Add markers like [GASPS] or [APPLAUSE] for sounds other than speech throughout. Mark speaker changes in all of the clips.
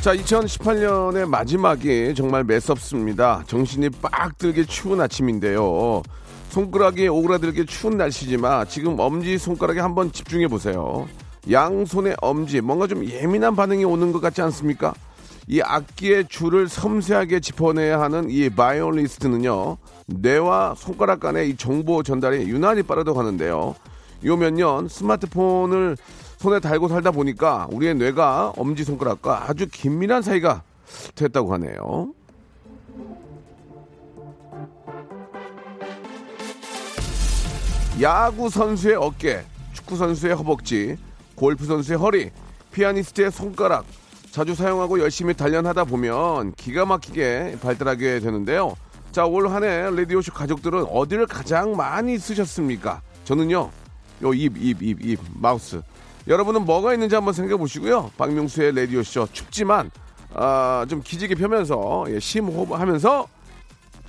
Speaker 1: 자, 2018년의 마지막이 정말 매섭습니다. 정신이 빡 들게 추운 아침인데요. 손가락이 오그라들게 추운 날씨지만 지금 엄지 손가락에 한번 집중해 보세요. 양손의 엄지, 뭔가 좀 예민한 반응이 오는 것 같지 않습니까? 이 악기의 줄을 섬세하게 짚어내야 하는 이 바이올리스트는요, 뇌와 손가락 간의 이 정보 전달이 유난히 빠르다고 하는데요. 요 몇 년 스마트폰을 손에 달고 살다 보니까 우리의 뇌가 엄지손가락과 아주 긴밀한 사이가 됐다고 하네요. 야구 선수의 어깨, 축구 선수의 허벅지, 골프 선수의 허리, 피아니스트의 손가락 자주 사용하고 열심히 단련하다 보면 기가 막히게 발달하게 되는데요. 자, 올 한 해 레디오쇼 가족들은 어디를 가장 많이 쓰셨습니까? 저는요, 요 입, 입, 입, 입, 마우스. 여러분은 뭐가 있는지 한번 생각해 보시고요. 박명수의 라디오쇼 춥지만 아, 좀 기지개 펴면서 예, 심호흡하면서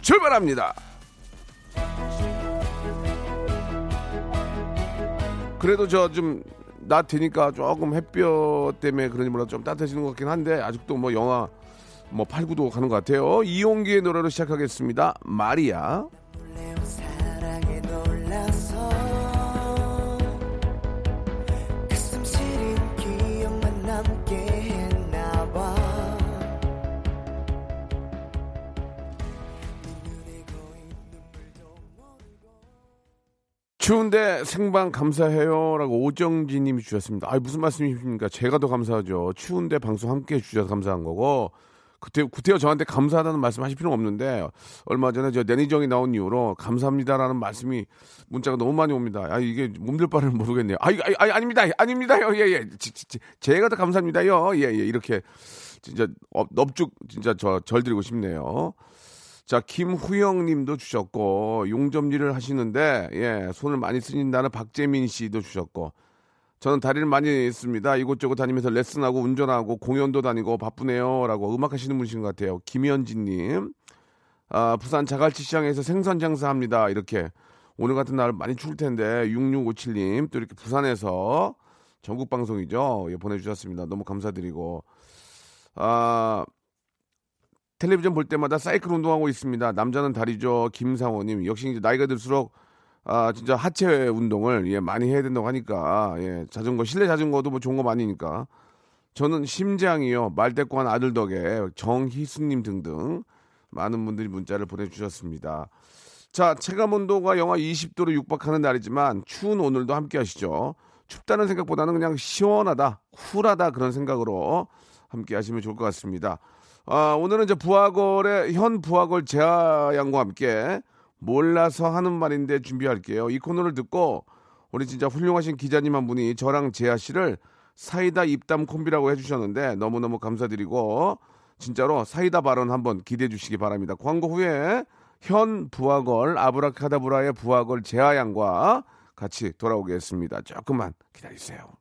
Speaker 1: 출발합니다. 그래도 저 좀 낮 되니까 조금 햇볕 때문에 그런지 몰라도 좀 따뜻해지는 것 같긴 한데 아직도 뭐 영하 뭐 8, 9도 가는 것 같아요. 이용기의 노래로 시작하겠습니다. 마리아. 추운데 생방 감사해요라고 오정진 님이 주셨습니다. 아 무슨 말씀이십니까? 제가 더 감사하죠. 추운데 방송 함께 해주셔서 감사한 거고 구태, 구태여 저한테 감사하다는 말씀 하실 필요는 없는데 얼마 전에 저 내니정이 나온 이후로 감사합니다라는 말씀이 문자가 너무 많이 옵니다. 아 이게 몸들 바를 모르겠네요. 아, 아, 아 아닙니다. 아닙니다요. 예, 예. 지, 지, 제가 더 감사합니다요. 예, 예. 이렇게 진짜 넙죽 진짜 저 절 드리고 싶네요. 자, 김후영 님도 주셨고, 용접 일을 하시는데, 예, 손을 많이 쓰신다는 박재민 씨도 주셨고, 저는 다리를 많이 씁니다. 이곳저곳 다니면서 레슨하고 운전하고 공연도 다니고 바쁘네요. 라고 음악 하시는 분이신 것 같아요. 김현진 님. 아, 부산 자갈치 시장에서 생선 장사합니다. 이렇게. 오늘 같은 날 많이 추울 텐데, 6657님. 또 이렇게 부산에서 전국 방송이죠. 예, 보내주셨습니다. 너무 감사드리고. 아, 텔레비전 볼 때마다 사이클 운동하고 있습니다. 남자는 다리죠. 김상호님 역시 이제 나이가 들수록 아 진짜 하체 운동을 예 많이 해야 된다고 하니까 예 자전거 실내 자전거도 뭐 좋은 거 많으니까 저는 심장이요 말대꾸한 아들 덕에 정희수님 등등 많은 분들이 문자를 보내주셨습니다. 자 체감 온도가 영하 20도로 육박하는 날이지만 추운 오늘도 함께 하시죠. 춥다는 생각보다는 그냥 시원하다, 쿨하다 그런 생각으로 함께 하시면 좋을 것 같습니다. 아, 오늘은 이제 부하걸의 현 부하걸 재하 양과 함께 몰라서 하는 말인데 준비할게요. 이 코너를 듣고 우리 진짜 훌륭하신 기자님 한 분이 저랑 재하 씨를 사이다 입담 콤비라고 해주셨는데 너무너무 감사드리고 진짜로 사이다 발언 한번 기대해 주시기 바랍니다. 광고 후에 현 부하걸 아브라카다브라의 부하걸 재하 양과 같이 돌아오겠습니다. 조금만 기다리세요.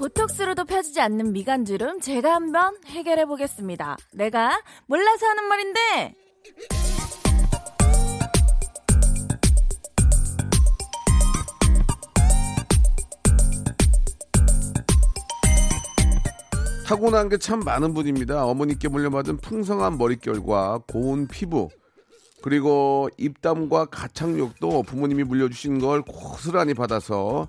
Speaker 2: 보톡스로도 펴지지 않는 미간주름 제가 한번 해결해 보겠습니다. 내가 몰라서 하는 말인데
Speaker 1: 타고난 게 참 많은 분입니다. 어머니께 물려받은 풍성한 머릿결과 고운 피부, 그리고 입담과 가창력도 부모님이 물려주신 걸 고스란히 받아서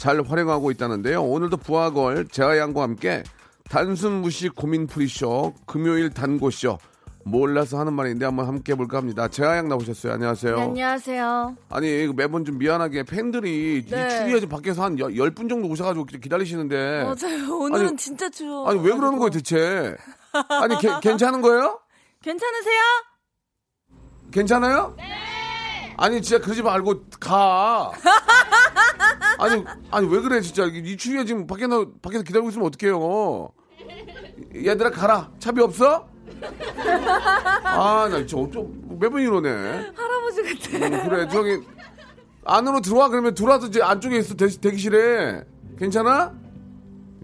Speaker 1: 잘 활용하고 있다는데요. 오늘도 부하걸 재하양과 함께 단순 무식 고민 프리쇼 금요일 단고쇼 몰라서 하는 말인데 한번 함께 해볼까 합니다. 재하양 나오셨어요. 안녕하세요.
Speaker 2: 네, 안녕하세요.
Speaker 1: 아니 매번 좀 미안하게 팬들이
Speaker 2: 네.
Speaker 1: 이 추위에 좀 밖에서 한열분 정도 오셔가지고 기다리시는데
Speaker 2: 맞아요. 오늘은
Speaker 1: 아니,
Speaker 2: 진짜 추워.
Speaker 1: 아니 왜 그러는 거예요 대체? 아니 개- 괜찮은 거예요?
Speaker 2: 괜찮으세요?
Speaker 1: 괜찮아요? 네. 아니 진짜 그러지 말고 가. [LAUGHS] 아니 아니 왜 그래 진짜 이 추위에 지금 밖에 나 밖에서 기다리고 있으면 어떡해요? 얘들아 가라 차비 없어? 아나 진짜 어쩜 매번 이러네.
Speaker 2: 할아버지 같아.
Speaker 1: 음, 그래 저기 안으로 들어와 그러면 들어와서 이제 안쪽에 있어 대, 대기실에 괜찮아?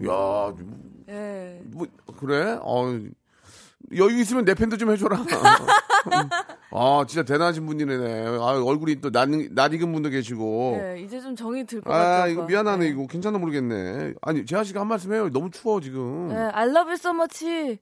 Speaker 1: 야
Speaker 2: 예.
Speaker 1: 뭐 그래? 어 여유 있으면 내 팬도 좀 해줘라. [LAUGHS] 아 진짜 대단하신 분이네. 아 얼굴이 또 낯, 낯 익은 분도 계시고.
Speaker 2: 예, 이제 좀 정이 들 것 같아요.
Speaker 1: 아 이거 미안하네 이거 괜찮아 모르겠네. 아니 재하 씨가 한 말씀 해요. 너무 추워 지금.
Speaker 2: 예, I love you so much.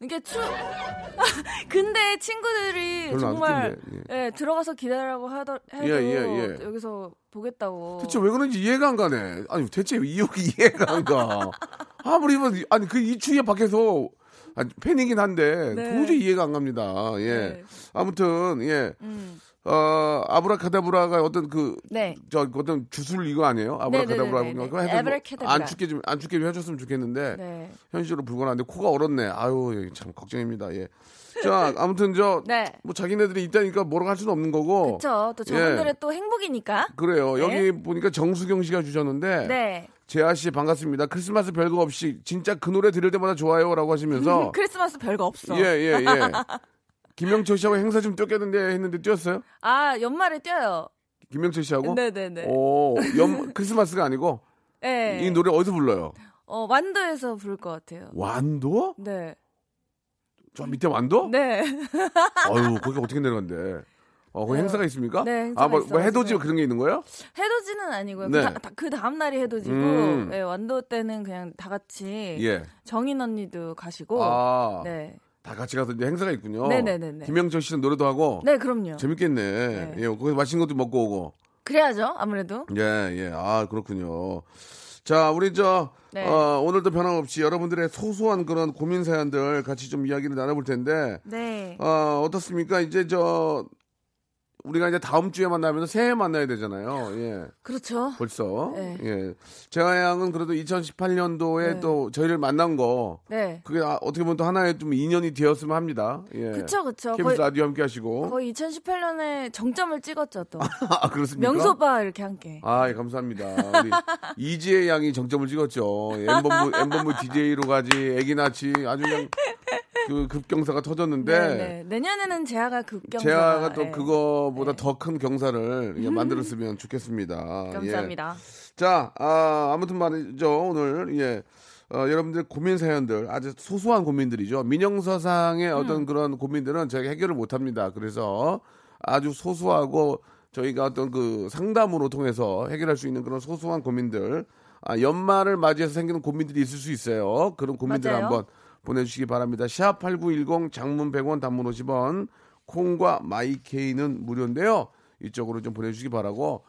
Speaker 2: 이게 추. [LAUGHS] 근데 친구들이 정말
Speaker 1: 웃긴데,
Speaker 2: 예, 들어가서 기다리라고 하더 해도
Speaker 1: 예, 예, 예.
Speaker 2: 여기서 보겠다고.
Speaker 1: 대체 왜 그런지 이해가 안 가네. 아니 대체 이 이해가 안 가. [LAUGHS] 아무리 뭐 아니 그 이 추위에 밖에서 아니, 팬이긴 한데
Speaker 2: 네.
Speaker 1: 도저히 이해가 안 갑니다. 예.
Speaker 2: 네.
Speaker 1: 아무튼 예.
Speaker 2: 음.
Speaker 1: 어 아브라카다브라가 어떤 그
Speaker 2: 네.
Speaker 1: 저 어떤 주술 이거 아니에요? 아브라카다브라
Speaker 2: 네네네네.
Speaker 1: 그거 해서
Speaker 2: 아브라카다브라.
Speaker 1: 안 춥게 좀안 춥게 좀 해줬으면 좋겠는데
Speaker 2: 네.
Speaker 1: 현실로 불가능한데 코가 얼었네. 아유 참 걱정입니다. 예. 자 아무튼 저 [LAUGHS] 뭐
Speaker 2: 네.
Speaker 1: 자기네들이 있다니까 뭐라고 할 수는 없는 거고.
Speaker 2: 그렇죠. 또 저분들의 또 행복이니까.
Speaker 1: 그래요.
Speaker 2: 네.
Speaker 1: 여기 보니까 정수경 씨가 주셨는데
Speaker 2: 네.
Speaker 1: 재하 씨 반갑습니다. 크리스마스 별거 없이 진짜 그 노래 들을 때마다 좋아요라고 하시면서 [LAUGHS]
Speaker 2: 크리스마스 별거 없어.
Speaker 1: 예예 예. [LAUGHS] 김영철 씨하고 행사 좀 뛰었겠는데 했는데 뛰었어요?
Speaker 2: 아 연말에 뛰어요.
Speaker 1: 김영철 씨하고?
Speaker 2: 네네네.
Speaker 1: 오, 연 크리스마스가 아니고
Speaker 2: 네.
Speaker 1: 이 노래 어디서 불러요?
Speaker 2: 어 완도에서 부를 것 같아요.
Speaker 1: 완도?
Speaker 2: 네.
Speaker 1: 저 밑에 완도?
Speaker 2: 네. [LAUGHS]
Speaker 1: 어유 거기 어떻게 내려간대? 어,
Speaker 2: 네.
Speaker 1: 행사가 있습니까?
Speaker 2: 네, 행사가
Speaker 1: 아, 뭐, 뭐. 해돋이 그런 게 있는 거예요?
Speaker 2: 해돋이는 아니고요.
Speaker 1: 네.
Speaker 2: 그, 다, 그 다음 날이 해돋이고
Speaker 1: 음.
Speaker 2: 네, 완도 때는 그냥 다 같이
Speaker 1: 예.
Speaker 2: 정인 언니도 가시고.
Speaker 1: 아,
Speaker 2: 네.
Speaker 1: 다 같이 가서 이제 행사가 있군요.
Speaker 2: 네네네네.
Speaker 1: 김영철 씨는 노래도 하고.
Speaker 2: 네, 그럼요.
Speaker 1: 재밌겠네.
Speaker 2: 네.
Speaker 1: 예, 거기서 맛있는 것도 먹고 오고.
Speaker 2: 그래야죠. 아무래도.
Speaker 1: 예, 예. 아, 그렇군요. 자, 우리 저,
Speaker 2: 네.
Speaker 1: 어, 오늘도 변함없이 여러분들의 소소한 그런 고민 사연들 같이 좀 이야기를 나눠볼 텐데,
Speaker 2: 네.
Speaker 1: 어, 어떻습니까? 이제 저, 우리가 이제 다음 주에 만나면서 새해 만나야 되잖아요. 예.
Speaker 2: 그렇죠.
Speaker 1: 벌써.
Speaker 2: 네.
Speaker 1: 예. 재하 양은 그래도 2018년도에
Speaker 2: 네.
Speaker 1: 또 저희를 만난 거,
Speaker 2: 네.
Speaker 1: 그게 아- 어떻게 보면 또 하나의 좀 인연이 되었으면 합니다. 예.
Speaker 2: 그쵸, 그쵸.
Speaker 1: KBS 라디오 함께 하시고.
Speaker 2: 거의 2018년에 정점을 찍었죠, 또. [LAUGHS]
Speaker 1: 아, 그렇습니까?
Speaker 2: 명소빠 이렇게 함께.
Speaker 1: 아, 예, 감사합니다. 우리 이지혜 양이 정점을 찍었죠. 예, 엠본부, 엠본부 DJ로 가지, 애기 낳지, 아주 그냥 그 급경사가 터졌는데,
Speaker 2: 네, 네. 내년에는 재하가 급경사.
Speaker 1: 재하가 또
Speaker 2: 네.
Speaker 1: 그거보다
Speaker 2: 네.
Speaker 1: 더큰 경사를 예, 만들었으면 좋겠습니다.
Speaker 2: 감사합니다.
Speaker 1: 예. 자, 아, 아무튼 말이죠. 오늘, 예. 어, 여러분들 고민 사연들 아주 소소한 고민들이죠. 민영서상의
Speaker 2: 음.
Speaker 1: 어떤 그런 고민들은 저희가 해결을 못 합니다. 그래서 아주 소소하고 저희가 어떤 그 상담으로 통해서 해결할 수 있는 그런 소소한 고민들 아, 연말을 맞이해서 생기는 고민들이 있을 수 있어요. 그런 고민들
Speaker 2: 맞아요.
Speaker 1: 한번 보내주시기 바랍니다. 샵 8910 장문 100원 단문 50원 콩과 myK는 무료인데요. 이쪽으로 좀 보내주시기 바라고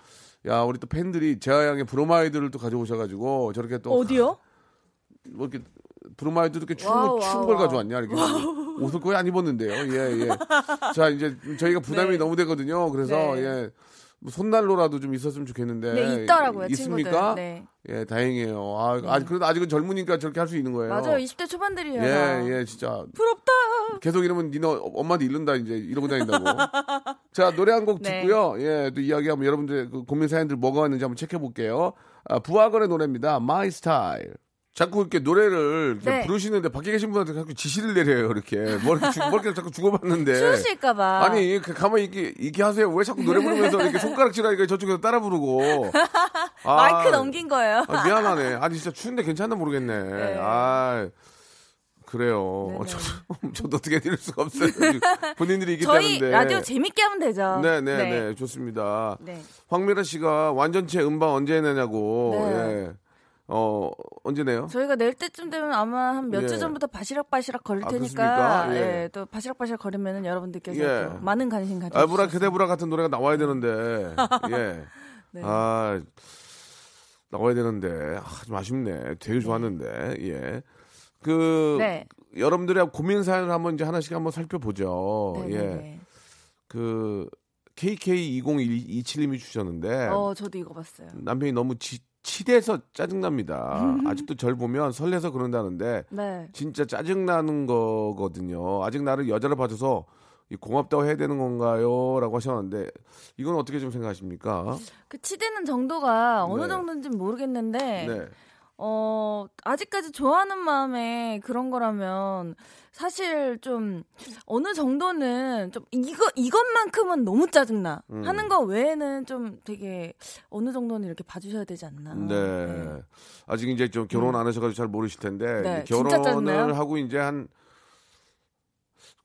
Speaker 1: 야 우리 또 팬들이 재하양의 브로마이드를 또 가져오셔가지고 저렇게 또
Speaker 2: 어디요?
Speaker 1: 뭐 이렇게 브로마이드 이렇게 추운,
Speaker 2: wow,
Speaker 1: 거, 추운
Speaker 2: wow,
Speaker 1: 걸
Speaker 2: wow.
Speaker 1: 가져왔냐 이렇게 옷을 거의 안 입었는데요. 예 예. 자 이제 저희가 부담이
Speaker 2: 네.
Speaker 1: 너무 되거든요. 그래서
Speaker 2: 네.
Speaker 1: 예. 뭐 손난로라도 좀 있었으면 좋겠는데
Speaker 2: 네, 있더라고요,
Speaker 1: 있습니까?
Speaker 2: 친구들. 네.
Speaker 1: 예, 다행이에요. 아, 아직 그래도 아직은 젊으니까 저렇게 할 수 있는 거예요.
Speaker 2: 맞아요. 20대 초반들이에요.
Speaker 1: 예, 예, 진짜
Speaker 2: 부럽다.
Speaker 1: 계속 이러면 니네 엄마한테 이른다 이제 이러고 다닌다고. [LAUGHS] 자 노래 한곡
Speaker 2: 네.
Speaker 1: 듣고요. 예, 또 이야기하면 여러분들 그 고민 사연들 뭐가 왔는지 한번 체크해 볼게요. 아, 부하건의 노래입니다. My Style. 자꾸 이렇게 노래를 이렇게
Speaker 2: 네.
Speaker 1: 부르시는데 밖에 계신 분한테 자꾸 지시를 내려요 이렇게 뭘 이렇게, 주, 뭘 이렇게 자꾸 주고받는데
Speaker 2: 추우실까봐.
Speaker 1: 아니 그 가만히 이렇게 이렇게 하세요 왜 자꾸 노래 부르면서 이렇게 손가락질하니까 저쪽에서 따라 부르고 [LAUGHS] 아,
Speaker 2: 마이크 넘긴 거예요.
Speaker 1: 아, 미안하네 아니 진짜 추운데 괜찮나 모르겠네
Speaker 2: 네.
Speaker 1: 아 그래요
Speaker 2: 네네.
Speaker 1: 저, [LAUGHS] 저도 어떻게 해드릴 수가 없어요 본인들이 얘기
Speaker 2: 저희 라디오 재밌게 하면 되죠.
Speaker 1: 네네 네 좋습니다
Speaker 2: 네.
Speaker 1: 황미라 씨가 완전체 음반 언제 내냐고
Speaker 2: 네.
Speaker 1: 예. 어 언제 내요?
Speaker 2: 저희가 낼 때쯤 되면 아마 한 몇주
Speaker 1: 예.
Speaker 2: 전부터 바시락바시락 거릴
Speaker 1: 아,
Speaker 2: 테니까?
Speaker 1: 예.
Speaker 2: 예, 또 바시락바시락 거리면은 여러분들께서
Speaker 1: 예.
Speaker 2: 또 많은 관심 가져주셔서
Speaker 1: 아브라 케데브라 같은 노래가 나와야 되는데 [LAUGHS] 예.
Speaker 2: 네.
Speaker 1: 아 나와야 되는데 아, 좀 아쉽네. 되게 좋았는데 예. 그
Speaker 2: 네.
Speaker 1: 여러분들의 고민 사연을 한번 이제 하나씩 한번 살펴보죠.
Speaker 2: 네,
Speaker 1: 예.
Speaker 2: 네, 네.
Speaker 1: 그 KK2027님이 주셨는데
Speaker 2: 어, 저도 이거 봤어요.
Speaker 1: 남편이 너무 치, 치대서 짜증납니다. 아직도 절 보면 설레서 그런다는데
Speaker 2: 네.
Speaker 1: 진짜 짜증나는 거거든요. 아직 나를 여자로 봐줘서 이 고맙다고 해야 되는 건가요? 라고 하셨는데 이건 어떻게 좀 생각하십니까?
Speaker 2: 그 치대는 정도가 어느
Speaker 1: 네.
Speaker 2: 정도인지는 모르겠는데
Speaker 1: 네.
Speaker 2: 어, 아직까지 좋아하는 마음에 그런 거라면 사실 좀 어느 정도는 좀 이거 이것만큼은 너무 짜증나
Speaker 1: 음.
Speaker 2: 하는 거 외에는 좀 되게 어느 정도는 이렇게 봐주셔야 되지 않나.
Speaker 1: 네. 아직 이제 좀 결혼 안 하셔가지고 잘 모르실 텐데
Speaker 2: 음. 네,
Speaker 1: 결혼을? 하고 이제 한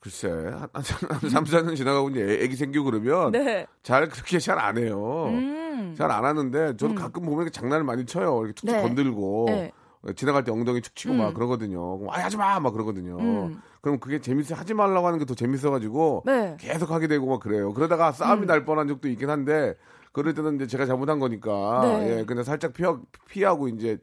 Speaker 1: 글쎄 한, 한 [LAUGHS] 3, 4년 지나가고 이제 애- 애기 생기고 그러면
Speaker 2: 네.
Speaker 1: 잘 그렇게 [LAUGHS] 잘 안 해요.
Speaker 2: 음.
Speaker 1: 잘안 하는데 저도
Speaker 2: 음.
Speaker 1: 가끔 보면 장난을 많이 쳐요. 이렇게 툭툭
Speaker 2: 네.
Speaker 1: 건들고
Speaker 2: 네.
Speaker 1: 지나갈 때 엉덩이 툭 치고
Speaker 2: 음.
Speaker 1: 막 그러거든요. 그럼 아 하지 마! 막 그러거든요.
Speaker 2: 음.
Speaker 1: 그럼 그게 재밌어 하지 말라고 하는 게 더 재밌어가지고
Speaker 2: 네.
Speaker 1: 계속 하게 되고 막 그래요. 그러다가 싸움이
Speaker 2: 음.
Speaker 1: 날 뻔한 적도 있긴 한데 그럴 때는 이제 제가 잘못한 거니까
Speaker 2: 네.
Speaker 1: 예, 그냥 살짝 피하, 피하고 이제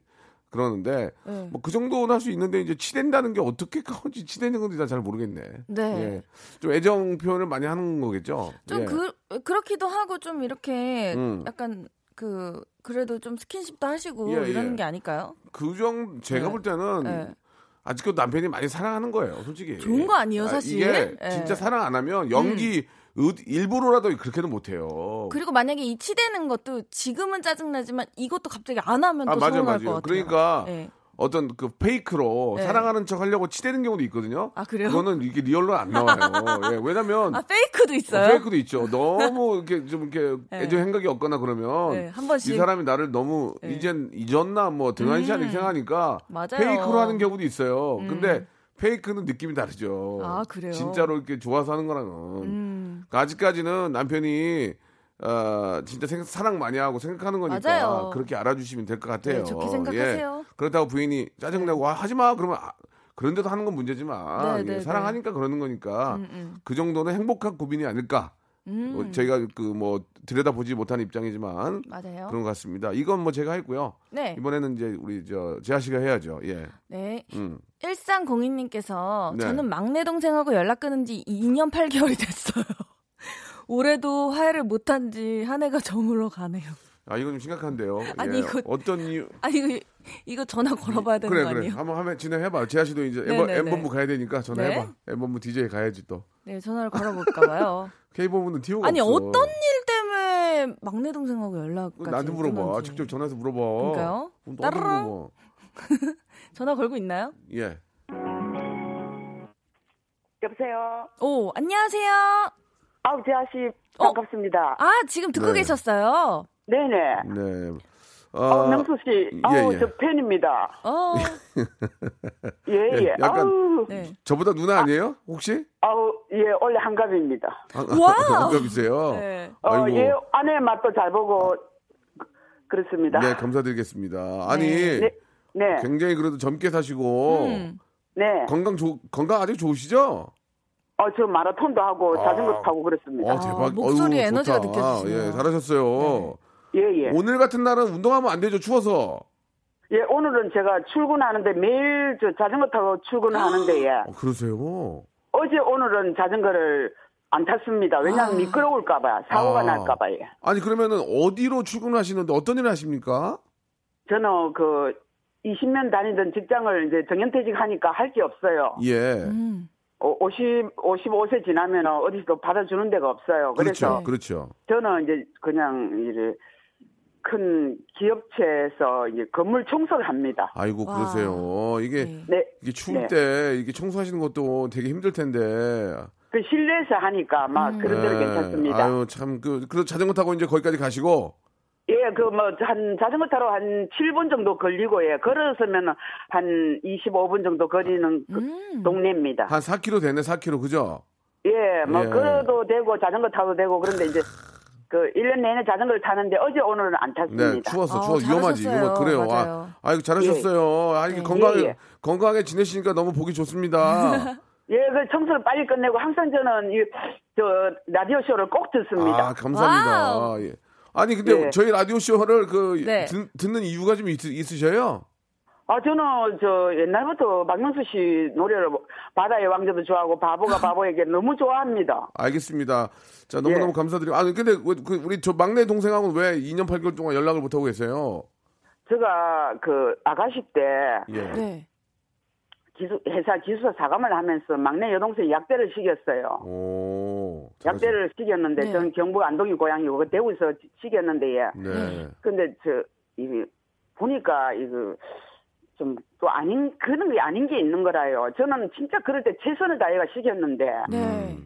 Speaker 1: 그러는데
Speaker 2: 네.
Speaker 1: 뭐그 정도는 할 수 있는데 이제 치댄다는 게 어떻게 까운지 치대는 건지 난 잘 모르겠네.
Speaker 2: 네.
Speaker 1: 예. 좀 애정 표현을 많이 하는 거겠죠.
Speaker 2: 좀
Speaker 1: 예.
Speaker 2: 그, 그렇기도 하고 좀 이렇게
Speaker 1: 음.
Speaker 2: 약간 그 그래도 좀 스킨십도 하시고
Speaker 1: 예,
Speaker 2: 이러는
Speaker 1: 예.
Speaker 2: 게 아닐까요?
Speaker 1: 그정 제가
Speaker 2: 네.
Speaker 1: 볼 때는
Speaker 2: 네.
Speaker 1: 아직도 남편이 많이 사랑하는 거예요, 솔직히.
Speaker 2: 좋은 거 아니에요,
Speaker 1: 아,
Speaker 2: 사실?
Speaker 1: 이게
Speaker 2: 예.
Speaker 1: 진짜 사랑 안 하면 연기 의- 일부러라도 그렇게는 못 해요.
Speaker 2: 그리고 만약에 이 치대는 것도 지금은 짜증나지만 이것도 갑자기 안 하면 아또
Speaker 1: 맞아요,
Speaker 2: 서운할 것
Speaker 1: 맞아요.
Speaker 2: 같아요.
Speaker 1: 그러니까
Speaker 2: 예.
Speaker 1: 어떤 그 fake로
Speaker 2: 네.
Speaker 1: 사랑하는 척 하려고 치대는 경우도 있거든요.
Speaker 2: 아 그래요?
Speaker 1: 그거는 이게 real로 안 나와요. [LAUGHS] 예, 왜냐면
Speaker 2: 아 fake도 있어요?
Speaker 1: fake도 있죠. 너무 이렇게 좀 이렇게
Speaker 2: 네.
Speaker 1: 애정 행각이 없거나 그러면
Speaker 2: 네, 한 번씩.
Speaker 1: 이 사람이 나를 너무
Speaker 2: 네.
Speaker 1: 이젠 잊었나 뭐 등한시한
Speaker 2: 음.
Speaker 1: 생각하니까
Speaker 2: 맞아요.
Speaker 1: fake로 하는 경우도 있어요.
Speaker 2: 음.
Speaker 1: 근데 fake는 느낌이 다르죠.
Speaker 2: 아, 그래요?
Speaker 1: 진짜로 이렇게 좋아서 하는 거랑은
Speaker 2: 음.
Speaker 1: 그러니까 아직까지는 남편이 어, 진짜 생- 사랑 많이 하고 생각하는 거니까
Speaker 2: 맞아요.
Speaker 1: 그렇게 알아주시면 될 것 같아요.
Speaker 2: 네, 좋게 생각하세요.
Speaker 1: 예. 그렇다고 부인이 짜증내고 아, 하지 마 그러면 아, 그런데도 하는 건 문제지만
Speaker 2: 네,
Speaker 1: 예,
Speaker 2: 네,
Speaker 1: 사랑하니까 그러는 거니까
Speaker 2: 음, 음.
Speaker 1: 그 정도는 행복한 고민이 아닐까.
Speaker 2: 음.
Speaker 1: 뭐 저희가 그 뭐 들여다보지 못한 입장이지만
Speaker 2: 맞아요.
Speaker 1: 그런 것 같습니다. 이건 뭐 제가 했고요.
Speaker 2: 네.
Speaker 1: 이번에는 이제 우리 저 재하 씨가 해야죠. 예.
Speaker 2: 네.
Speaker 1: 음.
Speaker 2: 1302님께서
Speaker 1: 네.
Speaker 2: 저는 막내 동생하고 연락 끊은 지 2년 8개월이 됐어요. [LAUGHS] 올해도 화해를 못한 지 한 해가 저물어 가네요.
Speaker 1: 아 이건 좀 심각한데요.
Speaker 2: 아니,
Speaker 1: 예.
Speaker 2: 이거-
Speaker 1: 어떤 이유?
Speaker 2: 아 이거 이거 전화 걸어봐야 되는
Speaker 1: 그래
Speaker 2: 거
Speaker 1: 그래.
Speaker 2: 아니에요?
Speaker 1: 한번 하면 진행해봐. 재하 씨도 이제
Speaker 2: 네,
Speaker 1: 엠버,
Speaker 2: 네, 네.
Speaker 1: 엠본부 가야 되니까 전화해봐.
Speaker 2: 네.
Speaker 1: 엠본부 DJ 가야지 또.
Speaker 2: 네, 전화를 걸어볼까 봐요. [LAUGHS]
Speaker 1: K본부는 티오가
Speaker 2: 아니
Speaker 1: 없어.
Speaker 2: 어떤 일 때문에 막내 동생하고 연락까지
Speaker 1: 그거 나한테 물어봐.
Speaker 2: 끊었는지.
Speaker 1: 직접 전화해서 물어봐.
Speaker 2: 그러니까요? 따르릉. 전화 걸고 있나요?
Speaker 1: 예.
Speaker 3: 여보세요.
Speaker 2: 오, 안녕하세요.
Speaker 3: 아우 재하 씨
Speaker 2: 어?
Speaker 3: 반갑습니다.
Speaker 2: 아, 지금 듣고
Speaker 1: 네.
Speaker 2: 계셨어요.
Speaker 3: 네네.
Speaker 1: 네.
Speaker 3: 어,
Speaker 1: 아,
Speaker 3: 명수 씨,
Speaker 1: 예,
Speaker 3: 아우
Speaker 1: 예.
Speaker 3: 저 팬입니다.
Speaker 2: 어. [LAUGHS]
Speaker 3: 예 예.
Speaker 1: 약간-
Speaker 3: 아우
Speaker 2: 네.
Speaker 1: 저보다 누나 아니에요? 혹시?
Speaker 3: 아우 예 원래 환갑입니다.
Speaker 2: wow. [LAUGHS]
Speaker 1: 환갑이세요?
Speaker 2: 네.
Speaker 3: 어,
Speaker 1: 아이고.
Speaker 3: 예 아내 맛도 잘 보고 그- 그렇습니다.
Speaker 1: 네, 감사드리겠습니다. 아니,
Speaker 3: 네. 네.
Speaker 1: 굉장히 그래도 젊게 사시고
Speaker 2: 음.
Speaker 3: 네.
Speaker 1: 건강 좋 건강 아직 좋으시죠?
Speaker 3: 어, 저 마라톤도 하고
Speaker 1: 아.
Speaker 3: 자전거 타고 그랬습니다.
Speaker 1: 어, 대박.
Speaker 2: 목소리에
Speaker 1: 어이구,
Speaker 2: 에너지가. 느껴지시네요.
Speaker 1: 예, 잘하셨어요.
Speaker 3: 예, 예.
Speaker 1: 오늘 같은 날은 운동하면 안 되죠, 추워서.
Speaker 3: 예, 오늘은 제가 출근하는데 매일 저 자전거 타고 출근을 하는데 예.
Speaker 1: 어, 그러세요?
Speaker 3: 어제 오늘은 자전거를 안 탔습니다. 왜냐하면
Speaker 2: 아.
Speaker 3: 미끄러울까봐 사고가
Speaker 1: 아.
Speaker 3: 날까봐 예.
Speaker 1: 아니, 그러면은 어디로 출근하시는데 어떤 일을 하십니까?
Speaker 3: 저는 그 20년 다니던 직장을 이제 정년퇴직 하니까 할 게 없어요.
Speaker 1: 예.
Speaker 2: 음.
Speaker 3: 어, 50, 55세 지나면 어디서도 받아주는 데가 없어요.
Speaker 1: 그렇죠,
Speaker 3: 그래서
Speaker 1: 그렇죠.
Speaker 3: 저는 이제 그냥 이제 큰 기업체에서 이제 건물 청소를 합니다.
Speaker 1: 아이고,
Speaker 2: 와.
Speaker 1: 그러세요. 이게,
Speaker 2: 네.
Speaker 3: 네.
Speaker 1: 이게 추울
Speaker 3: 네.
Speaker 1: 때 이게 청소하시는 것도 되게 힘들 텐데.
Speaker 3: 그 실내에서 하니까 막
Speaker 2: 음.
Speaker 3: 그런 데는
Speaker 1: 예.
Speaker 3: 괜찮습니다.
Speaker 1: 아유, 참, 그, 그 자전거 타고 이제 거기까지 가시고.
Speaker 3: 예, 그 뭐 한 자전거 타러 한 7분 정도 걸리고 예. 걸어서면 한 25분 정도 거리는 그
Speaker 2: 음.
Speaker 3: 동네입니다.
Speaker 1: 한 4km 되네, 4km. 그죠?
Speaker 3: 예, 뭐
Speaker 1: 예.
Speaker 3: 걸어도 되고 자전거 타도 되고 그런데 이제 그 1년 내내 자전거를 타는데 어제 오늘은 안 탔습니다.
Speaker 1: 네, 추워서
Speaker 2: 아,
Speaker 1: 추워 위험하지.
Speaker 2: 잘하셨어요.
Speaker 1: 위험 그래요.
Speaker 2: 맞아요.
Speaker 1: 아, 아이고 잘하셨어요. 아, 이게
Speaker 2: 네.
Speaker 1: 건강하게
Speaker 3: 예, 예.
Speaker 1: 건강하게 지내시니까 너무 보기 좋습니다. [LAUGHS]
Speaker 3: 예, 그 청소를 빨리 끝내고 항상 저는 이 저 라디오 쇼를 꼭 듣습니다.
Speaker 1: 아, 감사합니다.
Speaker 2: wow.
Speaker 1: 예. 아니 근데
Speaker 3: 예.
Speaker 1: 저희 라디오 쇼를 그
Speaker 2: 네.
Speaker 1: 듣, 듣는 이유가 좀 있, 있으셔요?
Speaker 3: 아, 저는 저 옛날부터 박명수 씨 노래를 뭐 바다의 왕자도 좋아하고 바보가 바보에게 너무 좋아합니다.
Speaker 1: 알겠습니다. 자 너무너무
Speaker 3: 예.
Speaker 1: 감사드리고 아 근데 왜, 그 우리 저 막내 동생하고는 왜 2년 8개월 동안 연락을 못 하고 계세요?
Speaker 3: 제가 그 아가씨 때
Speaker 1: 예.
Speaker 2: 네.
Speaker 3: 기수, 회사 기수사 사감을 하면서 막내 여동생 약대를 시켰어요.
Speaker 1: 오.
Speaker 3: 약대를 시켰는데
Speaker 2: 네.
Speaker 3: 저는 경북 안동이 고향이고 그 대구에서 시- 시켰는데 예.
Speaker 1: 네.
Speaker 3: 근데 저 이 보니까 이거 좀 또 아닌 그런 게 아닌 게 있는 거라요. 저는 진짜 그럴 때 최선을 다해가 시켰는데
Speaker 2: 네.
Speaker 1: 음.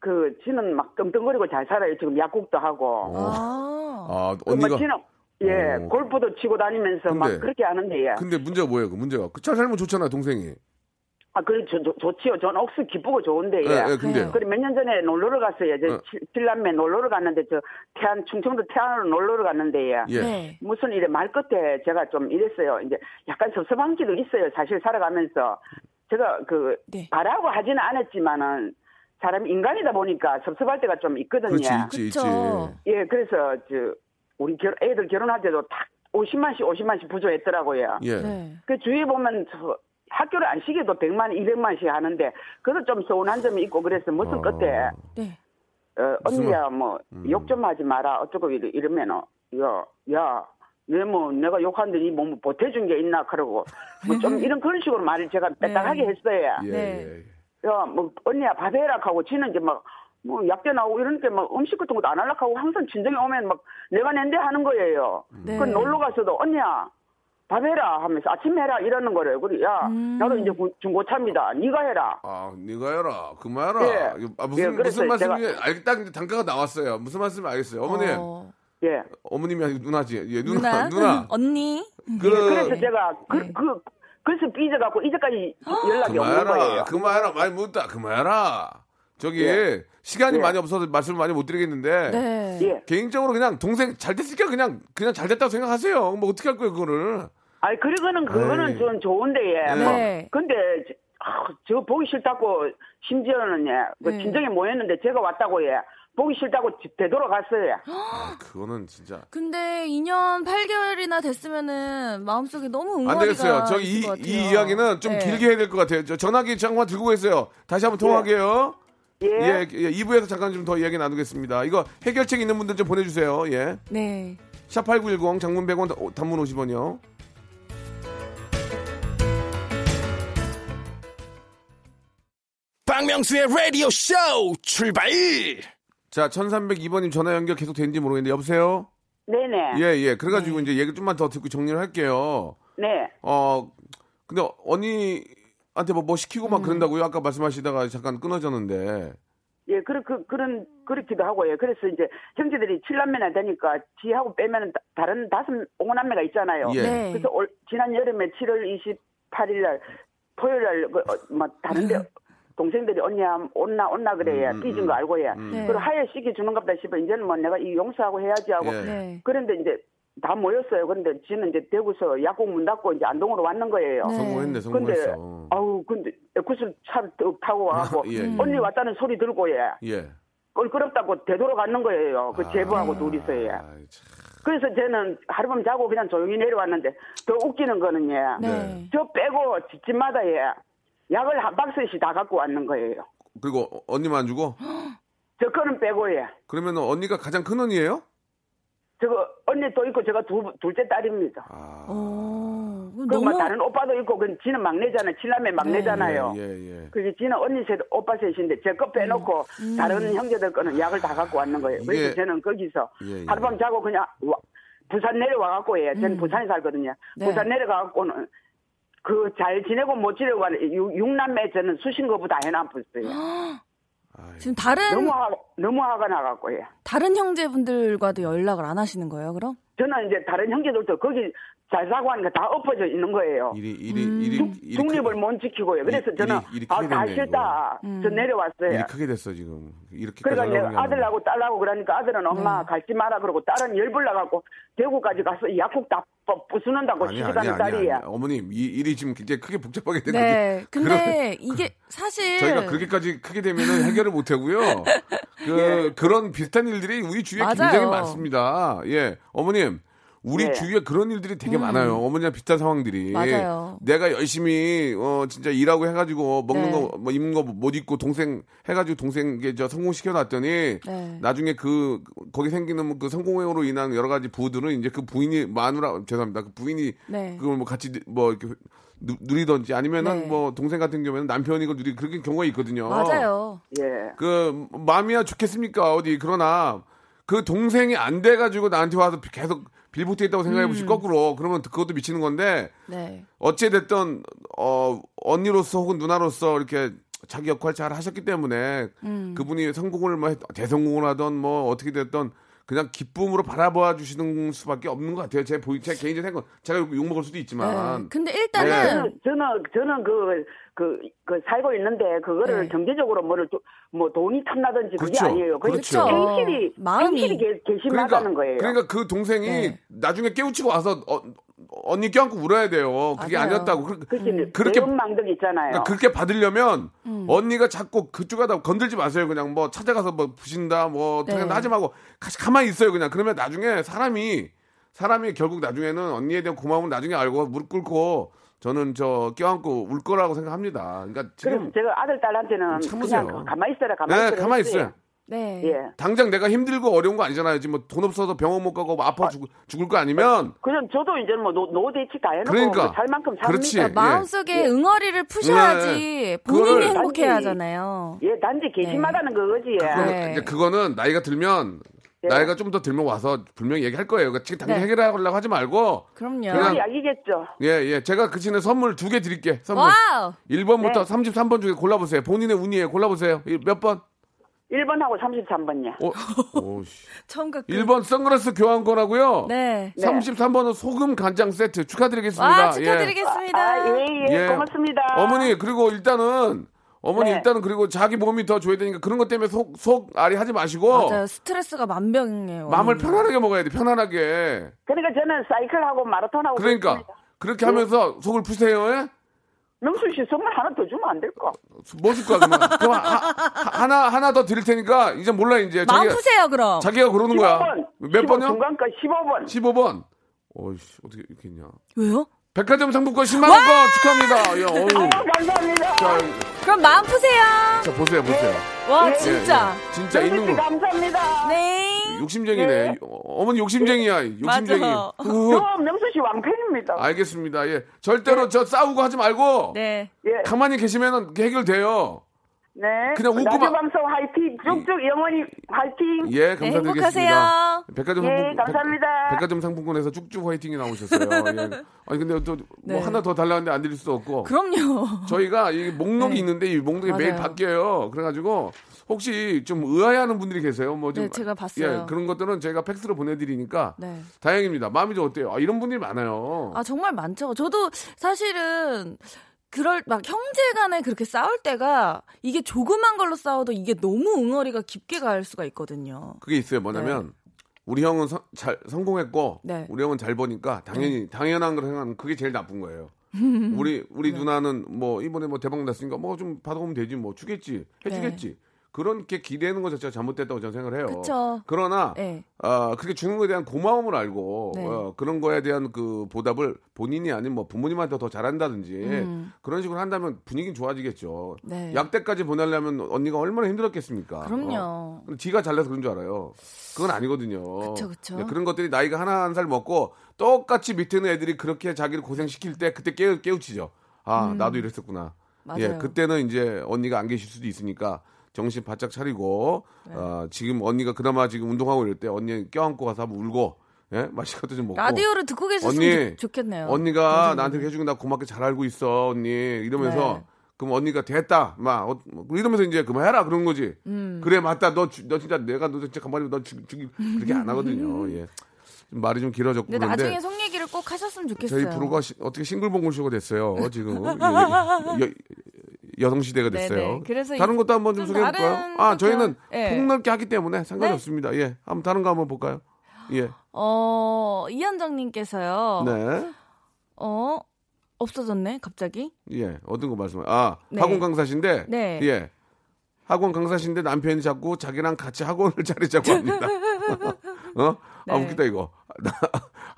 Speaker 3: 그 지는 막 떵떵거리고 잘 살아요. 지금 약국도 하고.
Speaker 1: 어.
Speaker 2: 아.
Speaker 3: 아그뭐
Speaker 1: 언니가
Speaker 3: 지는 예
Speaker 1: 어.
Speaker 3: 골프도 치고 다니면서 막
Speaker 1: 근데-
Speaker 3: 그렇게 하는데 예.
Speaker 1: 근데 문제가 뭐예요? 그 문제가 그 잘 살면 좋잖아 동생이.
Speaker 3: 아 그래 저, 저, 좋지요. 저는 억수 기쁘고 좋은데 예.
Speaker 1: 예, 예, 근데
Speaker 2: 네.
Speaker 3: 그래 몇 년 전에 놀러를 갔어요. 저
Speaker 1: 어.
Speaker 3: 칠- 칠남매 놀러를 갔는데 저 태안 충청도 태안으로 놀러를 갔는데 예.
Speaker 1: 예.
Speaker 2: 네.
Speaker 3: 무슨 일에 말 끝에 제가 좀 이랬어요. 이제 약간 섭섭한 기도 있어요. 사실 살아가면서 제가 그
Speaker 2: 네.
Speaker 3: 바라고 하지는 않았지만은 사람 인간이다 보니까 섭섭할 때가 좀 있거든요.
Speaker 1: 그렇지 있지 있지.
Speaker 3: 예, 그래서 저 우리 결, 애들 결혼할 때도 딱 50만씩 50만씩 부조했더라고요.
Speaker 1: 예.
Speaker 2: 네.
Speaker 3: 그 주위에 보면 저 학교를 안 시켜도 100만, 200만씩 하는데 그것도 좀 서운한 점이 있고 그래서 무슨
Speaker 1: 어.
Speaker 3: 끝에
Speaker 2: 네.
Speaker 3: 어, 언니야 뭐
Speaker 1: 음.
Speaker 3: 욕좀 하지 마라 어쩌고 이러, 이러면은 야야 내뭐 내가 욕하는데 니뭐 보태준 게 있나 그러고 뭐 좀 [LAUGHS] 이런 그런 식으로 말을 제가 빽딱하게 했어요.
Speaker 1: 예.
Speaker 2: 네.
Speaker 1: 예.
Speaker 3: 야뭐 언니야 밥 해라 하고 지는 이제 막 뭐 약대 나오고 이러니까 막 음식 같은 것도 안 하려고 하고 항상 친정에 오면 막 내가 낸데 하는 거예요.
Speaker 2: 네.
Speaker 3: 그 놀러 가서도 언니야 밥 해라 하면서 아침 해라 이러는 거래요. 그래 야
Speaker 2: 음.
Speaker 3: 나도 이제 구- 중고차입니다. 네가 해라.
Speaker 1: 아, 네가 해라. 그만해라.
Speaker 3: 예.
Speaker 1: 아,
Speaker 3: 예,
Speaker 1: 무슨
Speaker 3: 그래서
Speaker 1: 무슨 말씀이
Speaker 3: 제가-
Speaker 1: 알, 딱 이제 단가가 나왔어요. 무슨 말씀이 알겠어요. 어머니,
Speaker 2: 어,
Speaker 3: 예.
Speaker 1: 어머님이 아니고 누나지. 예, 누나,
Speaker 2: 누나?
Speaker 1: 누나. [LAUGHS]
Speaker 2: 언니?
Speaker 1: 그
Speaker 3: 예, 그래서 제가 그,
Speaker 2: 네.
Speaker 3: 그 그래서 삐져갖고 이제까지 연락이 없는
Speaker 1: 그만해라.
Speaker 3: 거예요.
Speaker 1: 그만해라. 많이 묻다. 그만해라. 저기
Speaker 3: 예.
Speaker 1: 시간이
Speaker 3: 예.
Speaker 1: 많이 없어서 말씀을 많이 못 드리겠는데
Speaker 2: 네.
Speaker 3: 예.
Speaker 1: 개인적으로 그냥 동생 잘 됐으니까 그냥 그냥 잘 됐다고 생각하세요. 뭐 어떻게 할 거예요 그거를?
Speaker 3: 아니 그러고는 그거는
Speaker 1: 에이.
Speaker 3: 좀 좋은데 예.
Speaker 1: 네.
Speaker 3: 뭐.
Speaker 2: 네.
Speaker 3: 근데 저, 아, 저 보기 싫다고 심지어는 예. 그
Speaker 2: 네.
Speaker 3: 친정에 모였는데 제가 왔다고 예. 보기 싫다고 지- 되돌아갔어요.
Speaker 1: 아, 그거는 진짜
Speaker 2: 근데 2년 8개월이나 됐으면은 마음속에 너무
Speaker 1: 안
Speaker 2: 응어리가
Speaker 1: 되겠어요. 저
Speaker 2: 있을
Speaker 1: 이, 이야기는 좀
Speaker 2: 네.
Speaker 1: 길게 해야 될 것 같아요. 저 전화기 잠깐 들고 계세요. 다시 한번 통화할게요.
Speaker 3: 예.
Speaker 1: 예, 예, 2부에서 잠깐 좀 더 이야기 나누겠습니다. 이거 해결책 있는 분들 좀 보내주세요. 예.
Speaker 2: 네.
Speaker 1: 샵8910 장문 100원 단문 50원이요.
Speaker 4: 박명수의 라디오 쇼 출발!
Speaker 1: 자, 1302번님 전화 연결 계속 되는지 모르겠는데 여보세요?
Speaker 3: 네네.
Speaker 1: 예, 예. 그래가지고 이제 얘기 좀만 더 듣고 정리를 할게요.
Speaker 3: 네.
Speaker 1: 어, 근데 언니한테 뭐, 뭐 시키고
Speaker 2: 음.
Speaker 1: 막 그런다고요? 아까 말씀하시다가 잠깐 끊어졌는데.
Speaker 3: 예, 그, 그, 그런, 그렇기도 하고요. 그래서 이제 형제들이 칠남매나 되니까 지하고 빼면 다- 다른 다섯, 오남매가 있잖아요.
Speaker 1: 예.
Speaker 2: 네.
Speaker 3: 그래서 올, 지난 여름에 7월 28일 날, 토요일 날, 그, 어, 뭐, 다른데, 동생들이 언니야, 온나, 온나 그래야,
Speaker 1: 음,
Speaker 3: 삐진
Speaker 1: 음,
Speaker 3: 거 알고 해.
Speaker 2: 네.
Speaker 3: 그리고 하에 시기 주는 갑다 싶어. 이제는 뭐 내가 이 용서하고 해야지 하고.
Speaker 1: 예.
Speaker 2: 네.
Speaker 3: 그런데 이제 다 모였어요. 그런데 지는 이제 대구서 약국 문 닫고 이제 안동으로 왔는 거예요.
Speaker 2: 네.
Speaker 1: 성공했네,
Speaker 3: 근데,
Speaker 1: 성공했어.
Speaker 3: 아우, 근데, 구슬 차를 뚝 타고 와갖고, [LAUGHS]
Speaker 1: 예, 예.
Speaker 3: 언니 왔다는 소리 들고, 예.
Speaker 1: 예.
Speaker 3: 껄끄럽다고 되돌아가는 거예요. 그 제부하고 둘이서, 예. 그래서 저는 하룻밤 자고 그냥 조용히 내려왔는데, 더 웃기는 거는, 예.
Speaker 2: 네.
Speaker 3: 저 빼고 집집마다, 예. 약을 한 박스씩 다 갖고 왔는 거예요.
Speaker 1: 그리고 어- 언니만 안 주고? [GASPS]
Speaker 3: 저 거는 빼고, 예.
Speaker 1: 그러면 언니가 가장 큰 언니예요?
Speaker 3: 저거, 언니 또 있고, 제가 두, 둘째 딸입니다.
Speaker 1: 아,
Speaker 2: 어,
Speaker 3: 그리고
Speaker 2: 너무
Speaker 3: 막 다른 오빠도 있고, 그 지는 막내잖아요. 칠남매 막내잖아요.
Speaker 1: 예, 예, 예.
Speaker 3: 그게 지는 언니 셋, 오빠 셋인데 제 거 빼놓고 다른 형제들 거는 약을 다 갖고 왔는 거예요. 그래서 저는 거기서
Speaker 1: 예, 예.
Speaker 3: 하룻밤 자고 그냥 와- 부산 내려와 갖고 예. 저는 부산에 살거든요.
Speaker 2: 네.
Speaker 3: 부산 내려가 갖고는 그 잘 지내고 못 지내고 하는 육- 육남매 저는 수신 거보다 해놨었어요.
Speaker 2: 지금 다른
Speaker 3: 너무 화, 너무 화가 나갖고 예.
Speaker 2: 다른 형제분들과도 연락을 안 하시는 거예요, 그럼?
Speaker 3: 저는 이제 다른 형제들도 거기 잘 사고 하니까 다 엎어져 있는 거예요.
Speaker 1: 일이 일이
Speaker 2: 음.
Speaker 1: 일이
Speaker 3: 중-
Speaker 1: 일이
Speaker 3: 중립을
Speaker 1: 크-
Speaker 3: 못 지키고요. 그래서
Speaker 1: 일이-
Speaker 3: 저는
Speaker 1: 일이
Speaker 3: 아,
Speaker 1: 크게
Speaker 3: 다 싫다. 저 내려왔어요.
Speaker 1: 일이 크게 됐어 지금 이렇게까지
Speaker 3: 그러니까
Speaker 1: 하는 게
Speaker 3: 아들하고 딸하고 그러니까 아들은 엄마 갈지 마라 그러고 딸은 열불 나갖고 대구까지 가서 약국 다 부- 부수는다고 시집가는 딸이야.
Speaker 1: 아니야. 어머님 이 일이 지금 굉장히 크게 복잡하게 되거든요.
Speaker 2: 네. 근데 이게 [LAUGHS] 사실
Speaker 1: 저희가 그렇게까지 크게 되면은 해결을 못 하고요. [LAUGHS] 그 그런 비슷한 일들이 우리 주위에
Speaker 2: 맞아요.
Speaker 1: 굉장히 많습니다. 예, 어머님. 우리
Speaker 3: 네.
Speaker 1: 주위에 그런 일들이 되게 많아요. 어머니랑 비슷한 상황들이.
Speaker 2: 음. 맞아요.
Speaker 1: 내가 열심히 어 진짜 일하고 해가지고 먹는
Speaker 2: 네.
Speaker 1: 거뭐 입는 거 못 입고 동생 해가지고 동생에게 저 성공시켜 놨더니
Speaker 2: 네.
Speaker 1: 나중에 그 거기 생기는 그 성공으로 인한 여러 가지 부들은 이제 그 부인이 마누라 죄송합니다. 그 부인이
Speaker 2: 네.
Speaker 1: 그걸 뭐 같이 뭐 이렇게 누, 누리던지 아니면은
Speaker 2: 네.
Speaker 1: 뭐 동생 같은 경우에는 남편이 그걸 누리 그렇게 경우가 있거든요.
Speaker 2: 맞아요.
Speaker 3: 예.
Speaker 1: 그 마음이야 좋겠습니까 어디 그러나 그 동생이 안 돼가지고 나한테 와서 계속 빌붙어 있다고 생각해 보시
Speaker 2: 음.
Speaker 1: 거꾸로 그러면 그것도 미치는 건데
Speaker 2: 네.
Speaker 1: 어찌 됐든 어 언니로서 혹은 누나로서 이렇게 자기 역할 잘 하셨기 때문에
Speaker 2: 음.
Speaker 1: 그분이 성공을 뭐 했- 대성공을 하던 뭐 어떻게 됐던 그냥 기쁨으로 바라봐 주시는 수밖에 없는 것 같아요. 제 보이 제 개인적 생각 제가 욕 먹을 수도
Speaker 2: 네.
Speaker 1: 있지만
Speaker 2: 근데
Speaker 1: 네.
Speaker 2: 일단은
Speaker 3: 저는 저는 저는 그, 그, 그 살고 있는데 그거를
Speaker 2: 네.
Speaker 3: 경제적으로 뭐를 또- 뭐 돈이 탐나든지 그게
Speaker 1: 그렇죠.
Speaker 3: 아니에요. 그게
Speaker 1: 그렇죠.
Speaker 3: 행실이
Speaker 2: 마음이.
Speaker 3: 행실이 개- 개심하다는 거예요.
Speaker 1: 그러니까 그 동생이
Speaker 2: 네.
Speaker 1: 나중에 깨우치고 와서 어, 언니 껴안고 울어야 돼요. 그게
Speaker 2: 맞아요.
Speaker 1: 아니었다고. 그,
Speaker 3: 그렇게
Speaker 1: 그렇게-
Speaker 3: 배은망덕 있잖아요.
Speaker 1: 그러니까 그렇게 받으려면
Speaker 2: 음.
Speaker 1: 언니가 자꾸 그쪽에다 건들지 마세요. 그냥 뭐 찾아가서 뭐 부신다 뭐
Speaker 2: 네.
Speaker 1: 그냥 하지 말고 가- 가만히 있어요. 그냥 그러면 나중에 사람이 사람이 결국 나중에는 언니에 대한 고마움을 나중에 알고 무릎 꿇고 저는 저 껴안고 울 거라고 생각합니다. 그러니까 지금
Speaker 3: 제가 아들 딸한테는
Speaker 1: 참으세요.
Speaker 3: 그냥 가만히 있어라 가만히
Speaker 1: 네,
Speaker 3: 있어라
Speaker 1: 가만히. 있어요.
Speaker 2: 네.
Speaker 3: 예.
Speaker 1: 당장 내가 힘들고 어려운 거 아니잖아요. 지금 뭐 돈 없어서 병원 못 가고 뭐 아파 죽, 죽을 거 아니면
Speaker 3: 그냥 저도 이제 뭐 노, 노후대책 다 해놓고
Speaker 1: 그러니까.
Speaker 3: 뭐살 만큼 삽니다.
Speaker 1: 그렇지.
Speaker 2: 그러니까 마음속에
Speaker 3: 예.
Speaker 2: 응어리를 푸셔야지 본인이
Speaker 1: 그거를-
Speaker 2: 행복해야
Speaker 3: 단지-
Speaker 2: 하잖아요.
Speaker 3: 예, 단지 괘씸하다는 그거지.
Speaker 1: 그거는
Speaker 2: 네.
Speaker 1: 이제 그거는 나이가 들면
Speaker 3: 네.
Speaker 1: 나이가 좀 더 들면 와서 분명히 얘기할 거예요. 그러니까 지금 당장
Speaker 2: 네.
Speaker 1: 해결하려고 하지 말고
Speaker 2: 그럼요.
Speaker 1: 그냥-
Speaker 3: 약이겠죠.
Speaker 1: 예, 예. 제가 그 친에 선물 두 개 드릴게. 선물.
Speaker 2: wow.
Speaker 1: 1번부터
Speaker 3: 네.
Speaker 1: 33번 중에 골라보세요. 본인의 운이에요. 골라보세요. 이- 몇 번?
Speaker 3: 1번하고 33번이요.
Speaker 1: 오, 오, 씨.
Speaker 2: 처음 그
Speaker 1: 1번 선글라스 교환권하고요.
Speaker 2: 네.
Speaker 1: 33번은 소금 간장 세트 축하드리겠습니다.
Speaker 2: 와
Speaker 1: 예.
Speaker 2: 축하드리겠습니다.
Speaker 3: 아, 예, 예,
Speaker 1: 예.
Speaker 3: 고맙습니다.
Speaker 1: 어머니 그리고 일단은 어머니
Speaker 3: 네.
Speaker 1: 일단은 그리고 자기 몸이 더 좋아야 되니까 그런 것 때문에 속, 속 아리 하지 마시고
Speaker 2: 맞아요. 스트레스가 만병이에요.
Speaker 1: 마음을. 편안하게 먹어야 돼. 편안하게.
Speaker 3: 그러니까 저는 사이클하고 마라톤하고
Speaker 1: 그러니까
Speaker 3: 그렇습니다.
Speaker 1: 그렇게 하면서 속을 푸세요. 예?
Speaker 3: 명수 씨 선물 하나 더 주면 안 될까?
Speaker 1: 뭐 줄까 그러면? 그럼 하, 하, 나 하나 더 드릴 테니까 이제 몰라 이제
Speaker 2: 마음
Speaker 1: 자기가,
Speaker 2: 푸세요 그럼.
Speaker 1: 자기가 그러는 거야.
Speaker 3: 15번.
Speaker 1: 몇 번요?
Speaker 3: 중간가 15번.
Speaker 1: 15번. 어이씨 어떻게 이렇게 했냐?
Speaker 2: 왜요?
Speaker 1: 백화점 상품권 10만 원권 축하합니다. 야, 어우.
Speaker 3: 아유, 감사합니다.
Speaker 1: 자,
Speaker 2: 그럼 마음 푸세요.
Speaker 1: 자 보세요 보세요.
Speaker 2: 와
Speaker 3: 예,
Speaker 2: 진짜.
Speaker 1: 예, 예. 진짜 있는
Speaker 3: 씨
Speaker 1: 거.
Speaker 3: 감사합니다.
Speaker 2: 네.
Speaker 1: 욕심쟁이네. 어, 어머니 욕심쟁이야. 욕심쟁이.
Speaker 2: 맞아.
Speaker 1: 후.
Speaker 3: 저 명수 씨 왕팬입니다.
Speaker 1: 알겠습니다. 예. 절대로 저 싸우고 하지 말고
Speaker 2: 네.
Speaker 3: 예.
Speaker 1: 가만히 계시면은 해결돼요.
Speaker 3: 네.
Speaker 1: 그냥 웃고만-
Speaker 3: 라디오 방송 화이팅. 쭉쭉 영원히 화이팅.
Speaker 1: 예,
Speaker 2: 네,
Speaker 1: 감사드리겠습니다.
Speaker 2: 행복하세요.
Speaker 1: 백화점
Speaker 3: 예,
Speaker 1: 상품,
Speaker 3: 감사합니다.
Speaker 1: 백, 화점 상품권에서 쭉쭉 화이팅이 나오셨어요. 예. [LAUGHS] 아니 근데 또 뭐
Speaker 2: 네.
Speaker 1: 하나 더 달라는데 안 드릴 수도 없고.
Speaker 2: 그럼요.
Speaker 1: 저희가 이 목록이
Speaker 2: 네.
Speaker 1: 있는데 이 목록이 매일
Speaker 2: 맞아요.
Speaker 1: 바뀌어요. 그래가지고 혹시 좀 의아해하는 분들이 계세요. 뭐 좀
Speaker 2: 네, 제가 봤어요.
Speaker 1: 예, 그런 것들은 저희가 팩스로 보내드리니까
Speaker 2: 네.
Speaker 1: 다행입니다. 마음이 좀 어때요? 아, 이런 분들이 많아요.
Speaker 2: 아 정말 많죠. 저도 사실은 그럴 막 형제간에 그렇게 싸울 때가 이게 조그만 걸로 싸워도 이게 너무 응어리가 깊게 갈 수가 있거든요.
Speaker 1: 그게 있어요. 뭐냐면 우리 형은 성, 잘 성공했고
Speaker 2: 네.
Speaker 1: 우리 형은 잘 버니까 당연히 당연한 걸 생각하는 그게 제일 나쁜 거예요. [LAUGHS] 우리 우리
Speaker 2: 네.
Speaker 1: 누나는 뭐 이번에 뭐 대박 났으니까 뭐 좀 받아보면 되지 뭐 주겠지 해주겠지 그렇게 기대는 것 자체가 잘못됐다고 저는 생각을 해요.
Speaker 2: 네. 그쵸.
Speaker 1: 그러나
Speaker 2: 네.
Speaker 1: 아 그렇게 주는 거에 대한 고마움을 알고
Speaker 2: 네.
Speaker 1: 어, 그런 거에 대한 그 보답을 본인이 아닌 뭐 부모님한테 더 잘한다든지
Speaker 2: 음.
Speaker 1: 그런 식으로 한다면 분위기는 좋아지겠죠.
Speaker 2: 네.
Speaker 1: 약대까지 보내려면 언니가 얼마나 힘들었겠습니까?
Speaker 2: 그럼요.
Speaker 1: 어. 지가 잘나서 그런 줄 알아요. 그건 아니거든요.
Speaker 2: 그쵸, 그쵸.
Speaker 1: 네, 그런 것들이 나이가 하나 한 살 먹고 똑같이 밑에 있는 애들이 그렇게 자기를 고생시킬 때 그때 깨우, 깨우치죠. 아, 나도 이랬었구나.
Speaker 2: 음. 맞아요.
Speaker 1: 예, 그때는 이제 언니가 안 계실 수도 있으니까 정신 바짝 차리고
Speaker 2: 네.
Speaker 1: 어, 지금 언니가 그나마 지금 운동하고 이럴 때 언니 껴안고 가서 한번 울고 예? 맛있는 것도 좀 먹고.
Speaker 2: 라디오를 듣고 계셨으면
Speaker 1: 언니,
Speaker 2: 좋, 겠네요.
Speaker 1: 언니가 나한테 해주고 나 고맙게 잘 알고 있어 언니. 이러면서
Speaker 2: 네.
Speaker 1: 그럼 언니가 됐다. 막 어, 뭐 이러면서 이제 그만해라. 그런 거지.
Speaker 2: 음.
Speaker 1: 그래 맞다. 너, 주- 너 진짜 내가 너 진짜 가만히 너 죽, 죽이 그렇게 안 하거든요. 예. 좀 말이 좀 길어졌고
Speaker 2: 근데 나중에 속 얘기를 꼭 하셨으면 좋겠어요.
Speaker 1: 저희 프로가 시- 어떻게 싱글벙글 쇼가 됐어요 지금. [LAUGHS] 여, 여성 시대가 됐어요.
Speaker 2: 네네. 그래서
Speaker 1: 다른
Speaker 2: 이-
Speaker 1: 것도 한번 좀
Speaker 2: 좀
Speaker 1: 소개해 볼까요?
Speaker 2: 아또
Speaker 1: 저희는
Speaker 2: 예.
Speaker 1: 폭넓게 하기 때문에 상관이 없습니다. 예, 한번 다른 거 한번 볼까요? 예,
Speaker 2: 어, 이현정 님께서요.
Speaker 1: 네,
Speaker 2: 어, 없어졌네, 갑자기.
Speaker 1: 예, 어떤 거 말씀? 아
Speaker 2: 네.
Speaker 1: 학원 강사신데,
Speaker 2: 네.
Speaker 1: 예, 학원 강사신데 남편이 자꾸 자기랑 같이 학원을 [LAUGHS] 차리자고 합니다. [LAUGHS] 어? 아
Speaker 2: 네.
Speaker 1: 웃기다 이거.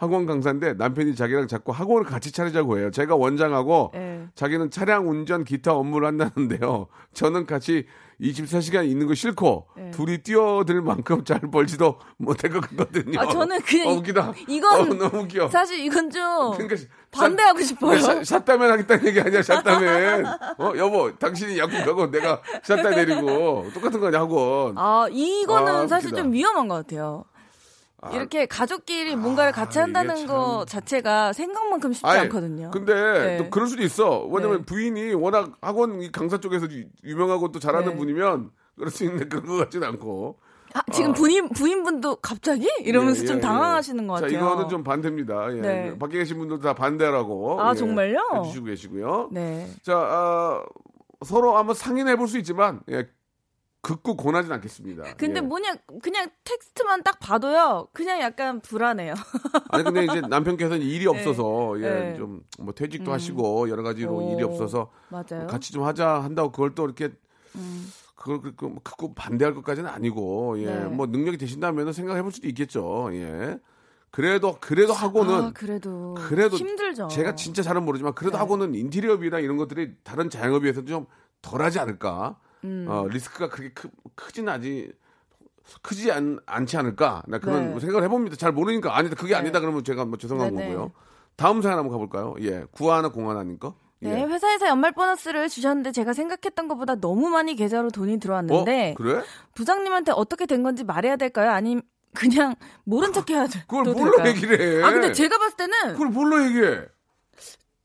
Speaker 1: 학원 강사인데 남편이 자기랑 자꾸 학원을 같이 차리자고 해요. 제가 원장하고
Speaker 2: 네.
Speaker 1: 자기는 차량 운전 기타 업무를 한다는데요. [LAUGHS] 저는 같이 24시간 있는 거 싫고
Speaker 2: 네.
Speaker 1: 둘이 뛰어들 만큼 잘 벌지도 못할 것 같거든요.
Speaker 2: 아, 저는 그냥
Speaker 1: 어,
Speaker 2: 이-
Speaker 1: 웃기다.
Speaker 2: 이건
Speaker 1: 어, 너무 웃겨.
Speaker 2: 사실 이건 좀
Speaker 1: 그러니까
Speaker 2: 반대하고
Speaker 1: 샷-
Speaker 2: 싶어요.
Speaker 1: 샷- 샷다면 하겠다는 얘기 아니야, 샷다면. 어, 여보, 당신이 약국하고 내가 샷다 내리고 똑같은 거냐, 학원.
Speaker 2: 아, 이거는
Speaker 1: 아,
Speaker 2: 사실. 좀 위험한 것 같아요. 이렇게 가족끼리 뭔가를 같이
Speaker 1: 아,
Speaker 2: 한다는 거 자체가 생각만큼 쉽지
Speaker 1: 아니,
Speaker 2: 않거든요.
Speaker 1: 근데
Speaker 2: 네.
Speaker 1: 또 그럴 수도 있어. 왜냐면
Speaker 2: 네.
Speaker 1: 부인이 워낙 학원 이 강사 쪽에서 유- 유명하고 또 잘하는
Speaker 2: 네.
Speaker 1: 분이면 그럴 수 있는데 그런 것 같지는 않고.
Speaker 2: 아, 지금 부인 부인분도 갑자기 이러면서
Speaker 1: 예,
Speaker 2: 좀
Speaker 1: 예,
Speaker 2: 당황하시는 것
Speaker 1: 자,
Speaker 2: 같아요.
Speaker 1: 이거는 좀 반대입니다. 예.
Speaker 2: 네.
Speaker 1: 밖에 계신 분들도 다 반대라고.
Speaker 2: 아,
Speaker 1: 예,
Speaker 2: 정말요?
Speaker 1: 해주시고 계시고요.
Speaker 2: 네.
Speaker 1: 자, 아, 서로 한번 상의해 볼 수 있지만, 예, 극구 권하진 않겠습니다.
Speaker 2: 근데
Speaker 1: 예.
Speaker 2: 뭐냐 그냥 텍스트만 딱 봐도요. 그냥 약간 불안해요.
Speaker 1: 아니 근데 이제 [LAUGHS] 남편께서는 일이 없어서 예,
Speaker 2: 네.
Speaker 1: 좀뭐 퇴직도 하시고 여러 가지로
Speaker 2: 오.
Speaker 1: 일이 없어서
Speaker 2: 맞아요.
Speaker 1: 같이 좀 하자 한다고 그걸 또 이렇게
Speaker 2: 음.
Speaker 1: 그걸 크고 반대할 것까지는 아니고 예,
Speaker 2: 네.
Speaker 1: 뭐 능력이 되신다면 생각해 볼 수도 있겠죠. 예. 그래도 그래도 학원은
Speaker 2: 아, 그래도
Speaker 1: 그래도
Speaker 2: 힘들죠.
Speaker 1: 제가 진짜 잘은 모르지만 그래도
Speaker 2: 네.
Speaker 1: 학원은 인테리어비나 이런 것들이 다른 자영업에 비해서 좀 덜하지 않을까.
Speaker 2: 음.
Speaker 1: 어, 리스크가 그렇게 크, 크지는 아직 크지 않, 않지 않을까. 나 그런
Speaker 2: 네.
Speaker 1: 생각을 해봅니다. 잘 모르니까 아니다 그게
Speaker 2: 네.
Speaker 1: 아니다 그러면 제가 뭐 죄송한
Speaker 2: 네네.
Speaker 1: 거고요. 다음 사연 한번 가볼까요? 예, 구하나 공하나님 거. 예.
Speaker 2: 네, 회사에서 연말 보너스를 주셨는데 제가 생각했던 것보다 너무 많이 계좌로 돈이 들어왔는데
Speaker 1: 어? 그래?
Speaker 2: 부장님한테 어떻게 된 건지 말해야 될까요? 아니면 그냥 모른 척 해야 돼? [LAUGHS]
Speaker 1: 그걸
Speaker 2: 도
Speaker 1: 뭘로
Speaker 2: 될까요?
Speaker 1: 얘기를 해?
Speaker 2: 아 근데 제가 봤을 때는
Speaker 1: 그걸 뭘로 얘기해?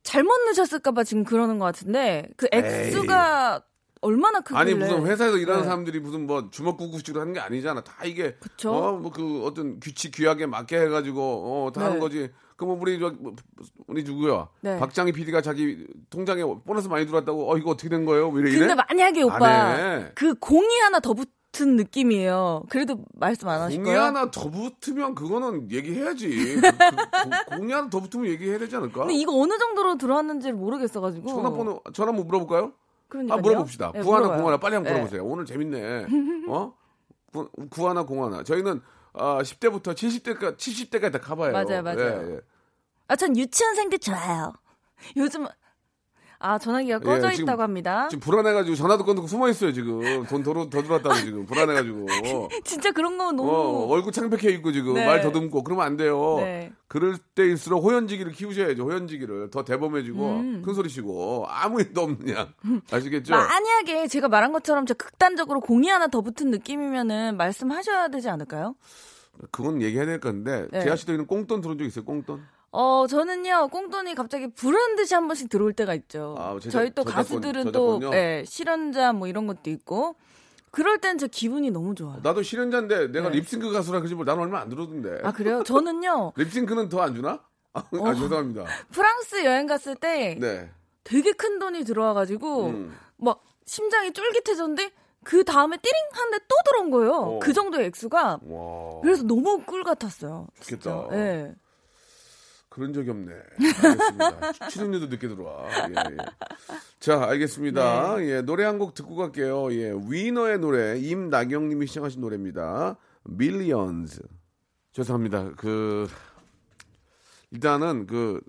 Speaker 2: 잘못 넣으셨을까봐 지금 그러는 것 같은데 그 액수가 얼마나 크길래
Speaker 1: 아니 무슨 회사에서 일하는
Speaker 2: 네.
Speaker 1: 사람들이 무슨 뭐 주먹구구식으로 하는 게 아니잖아. 다 이게
Speaker 2: 그쵸?
Speaker 1: 어 뭐 그 어떤 규칙 규약에 맞게 해가지고 어다 하는
Speaker 2: 네.
Speaker 1: 거지. 그럼 우리 저 뭐, 우리 누구야?
Speaker 2: 네.
Speaker 1: 박장희 PD가 자기 통장에 보너스 많이 들어왔다고 어 이거 어떻게 된 거예요? 왜 이래?
Speaker 2: 근데 만약에
Speaker 1: 안
Speaker 2: 오빠
Speaker 1: 해.
Speaker 2: 그 공이 하나 더 붙은 느낌이에요. 그래도 말씀 안 하실
Speaker 1: 공이
Speaker 2: 거예요?
Speaker 1: 하나 더 붙으면 그거는 얘기해야지. 그, 그, 공- 공이 하나 더 붙으면 얘기해야 되지 않을까?
Speaker 2: 근데 이거 어느 정도로 들어왔는지를 모르겠어가지고
Speaker 1: 전화번호 전화 한번 물어볼까요?
Speaker 2: 그러니까요.
Speaker 1: 아 물어봅시다.
Speaker 2: 네,
Speaker 1: 구하나
Speaker 2: 물어봐요.
Speaker 1: 공하나 빨리 한번
Speaker 2: 네.
Speaker 1: 물어보세요. 오늘 재밌네. 어? 구, 구하나 공하나. 저희는 아, 10대부터 70대까지 70대까지 다 가봐요.
Speaker 2: 맞아요, 맞아요.
Speaker 1: 예, 예.
Speaker 2: 아, 전 유치원생 때 좋아요. 요즘 아 전화기가 꺼져
Speaker 1: 예, 지금-
Speaker 2: 있다고 합니다.
Speaker 1: 지금 불안해가지고 전화도 끊고 숨어 있어요 지금 돈 더 더 들어왔다고 지금 불안해가지고 [LAUGHS]
Speaker 2: 진짜 그런 거면 너무
Speaker 1: 어, 얼굴 창백해 있고 지금
Speaker 2: 네.
Speaker 1: 말 더듬고 그러면 안 돼요.
Speaker 2: 네.
Speaker 1: 그럴 때일수록 호연지기를 키우셔야죠. 호연지기를 더 대범해지고
Speaker 2: 음.
Speaker 1: 큰 소리치고 아무 일도 없느냐 [LAUGHS] 아시겠죠?
Speaker 2: 만약에 제가 말한 것처럼 저 극단적으로 공이 하나 더 붙은 느낌이면은 말씀하셔야 되지 않을까요?
Speaker 1: 그건 얘기해야 될 건데
Speaker 2: 네.
Speaker 1: 재하 씨도 이런 꽁돈 들어온 적 있어요? 꽁돈?
Speaker 2: 어 저는요 꽁돈이 갑자기 불은 듯이 한 번씩 들어올 때가 있죠.
Speaker 1: 아, 제작-
Speaker 2: 저희 또
Speaker 1: 저작권-
Speaker 2: 가수들은 또
Speaker 1: 저작권요?
Speaker 2: 예, 실현자 뭐 이런 것도 있고 그럴 땐 저 기분이 너무 좋아요.
Speaker 1: 나도 실현자인데 내가
Speaker 2: 네.
Speaker 1: 립싱크 가수라 그러지 뭐 나는 얼마 안 들어오던데.
Speaker 2: 아 그래요? 저는요 [LAUGHS]
Speaker 1: 립싱크는 더 안 주나? 아, 아, 죄송합니다. [LAUGHS]
Speaker 2: 프랑스 여행 갔을 때
Speaker 1: 네.
Speaker 2: 되게 큰 돈이 들어와가지고
Speaker 1: 음.
Speaker 2: 막 심장이 쫄깃해졌는데 그 다음에 띠링 한데 또 들어온 거예요.
Speaker 1: 어.
Speaker 2: 그 정도의 액수가
Speaker 1: 와.
Speaker 2: 그래서 너무 꿀 같았어요.
Speaker 1: 좋겠다.
Speaker 2: 예.
Speaker 1: 그런 적이 없네. 알겠습니다. 출연료도 늦게 들어와. 예, 예. 자, 알겠습니다.
Speaker 2: 네.
Speaker 1: 예, 노래 한 곡 듣고 갈게요. 예, 위너의 노래 임나경 님이 시청하신 노래입니다. Millions. 죄송합니다. 그 일단은 그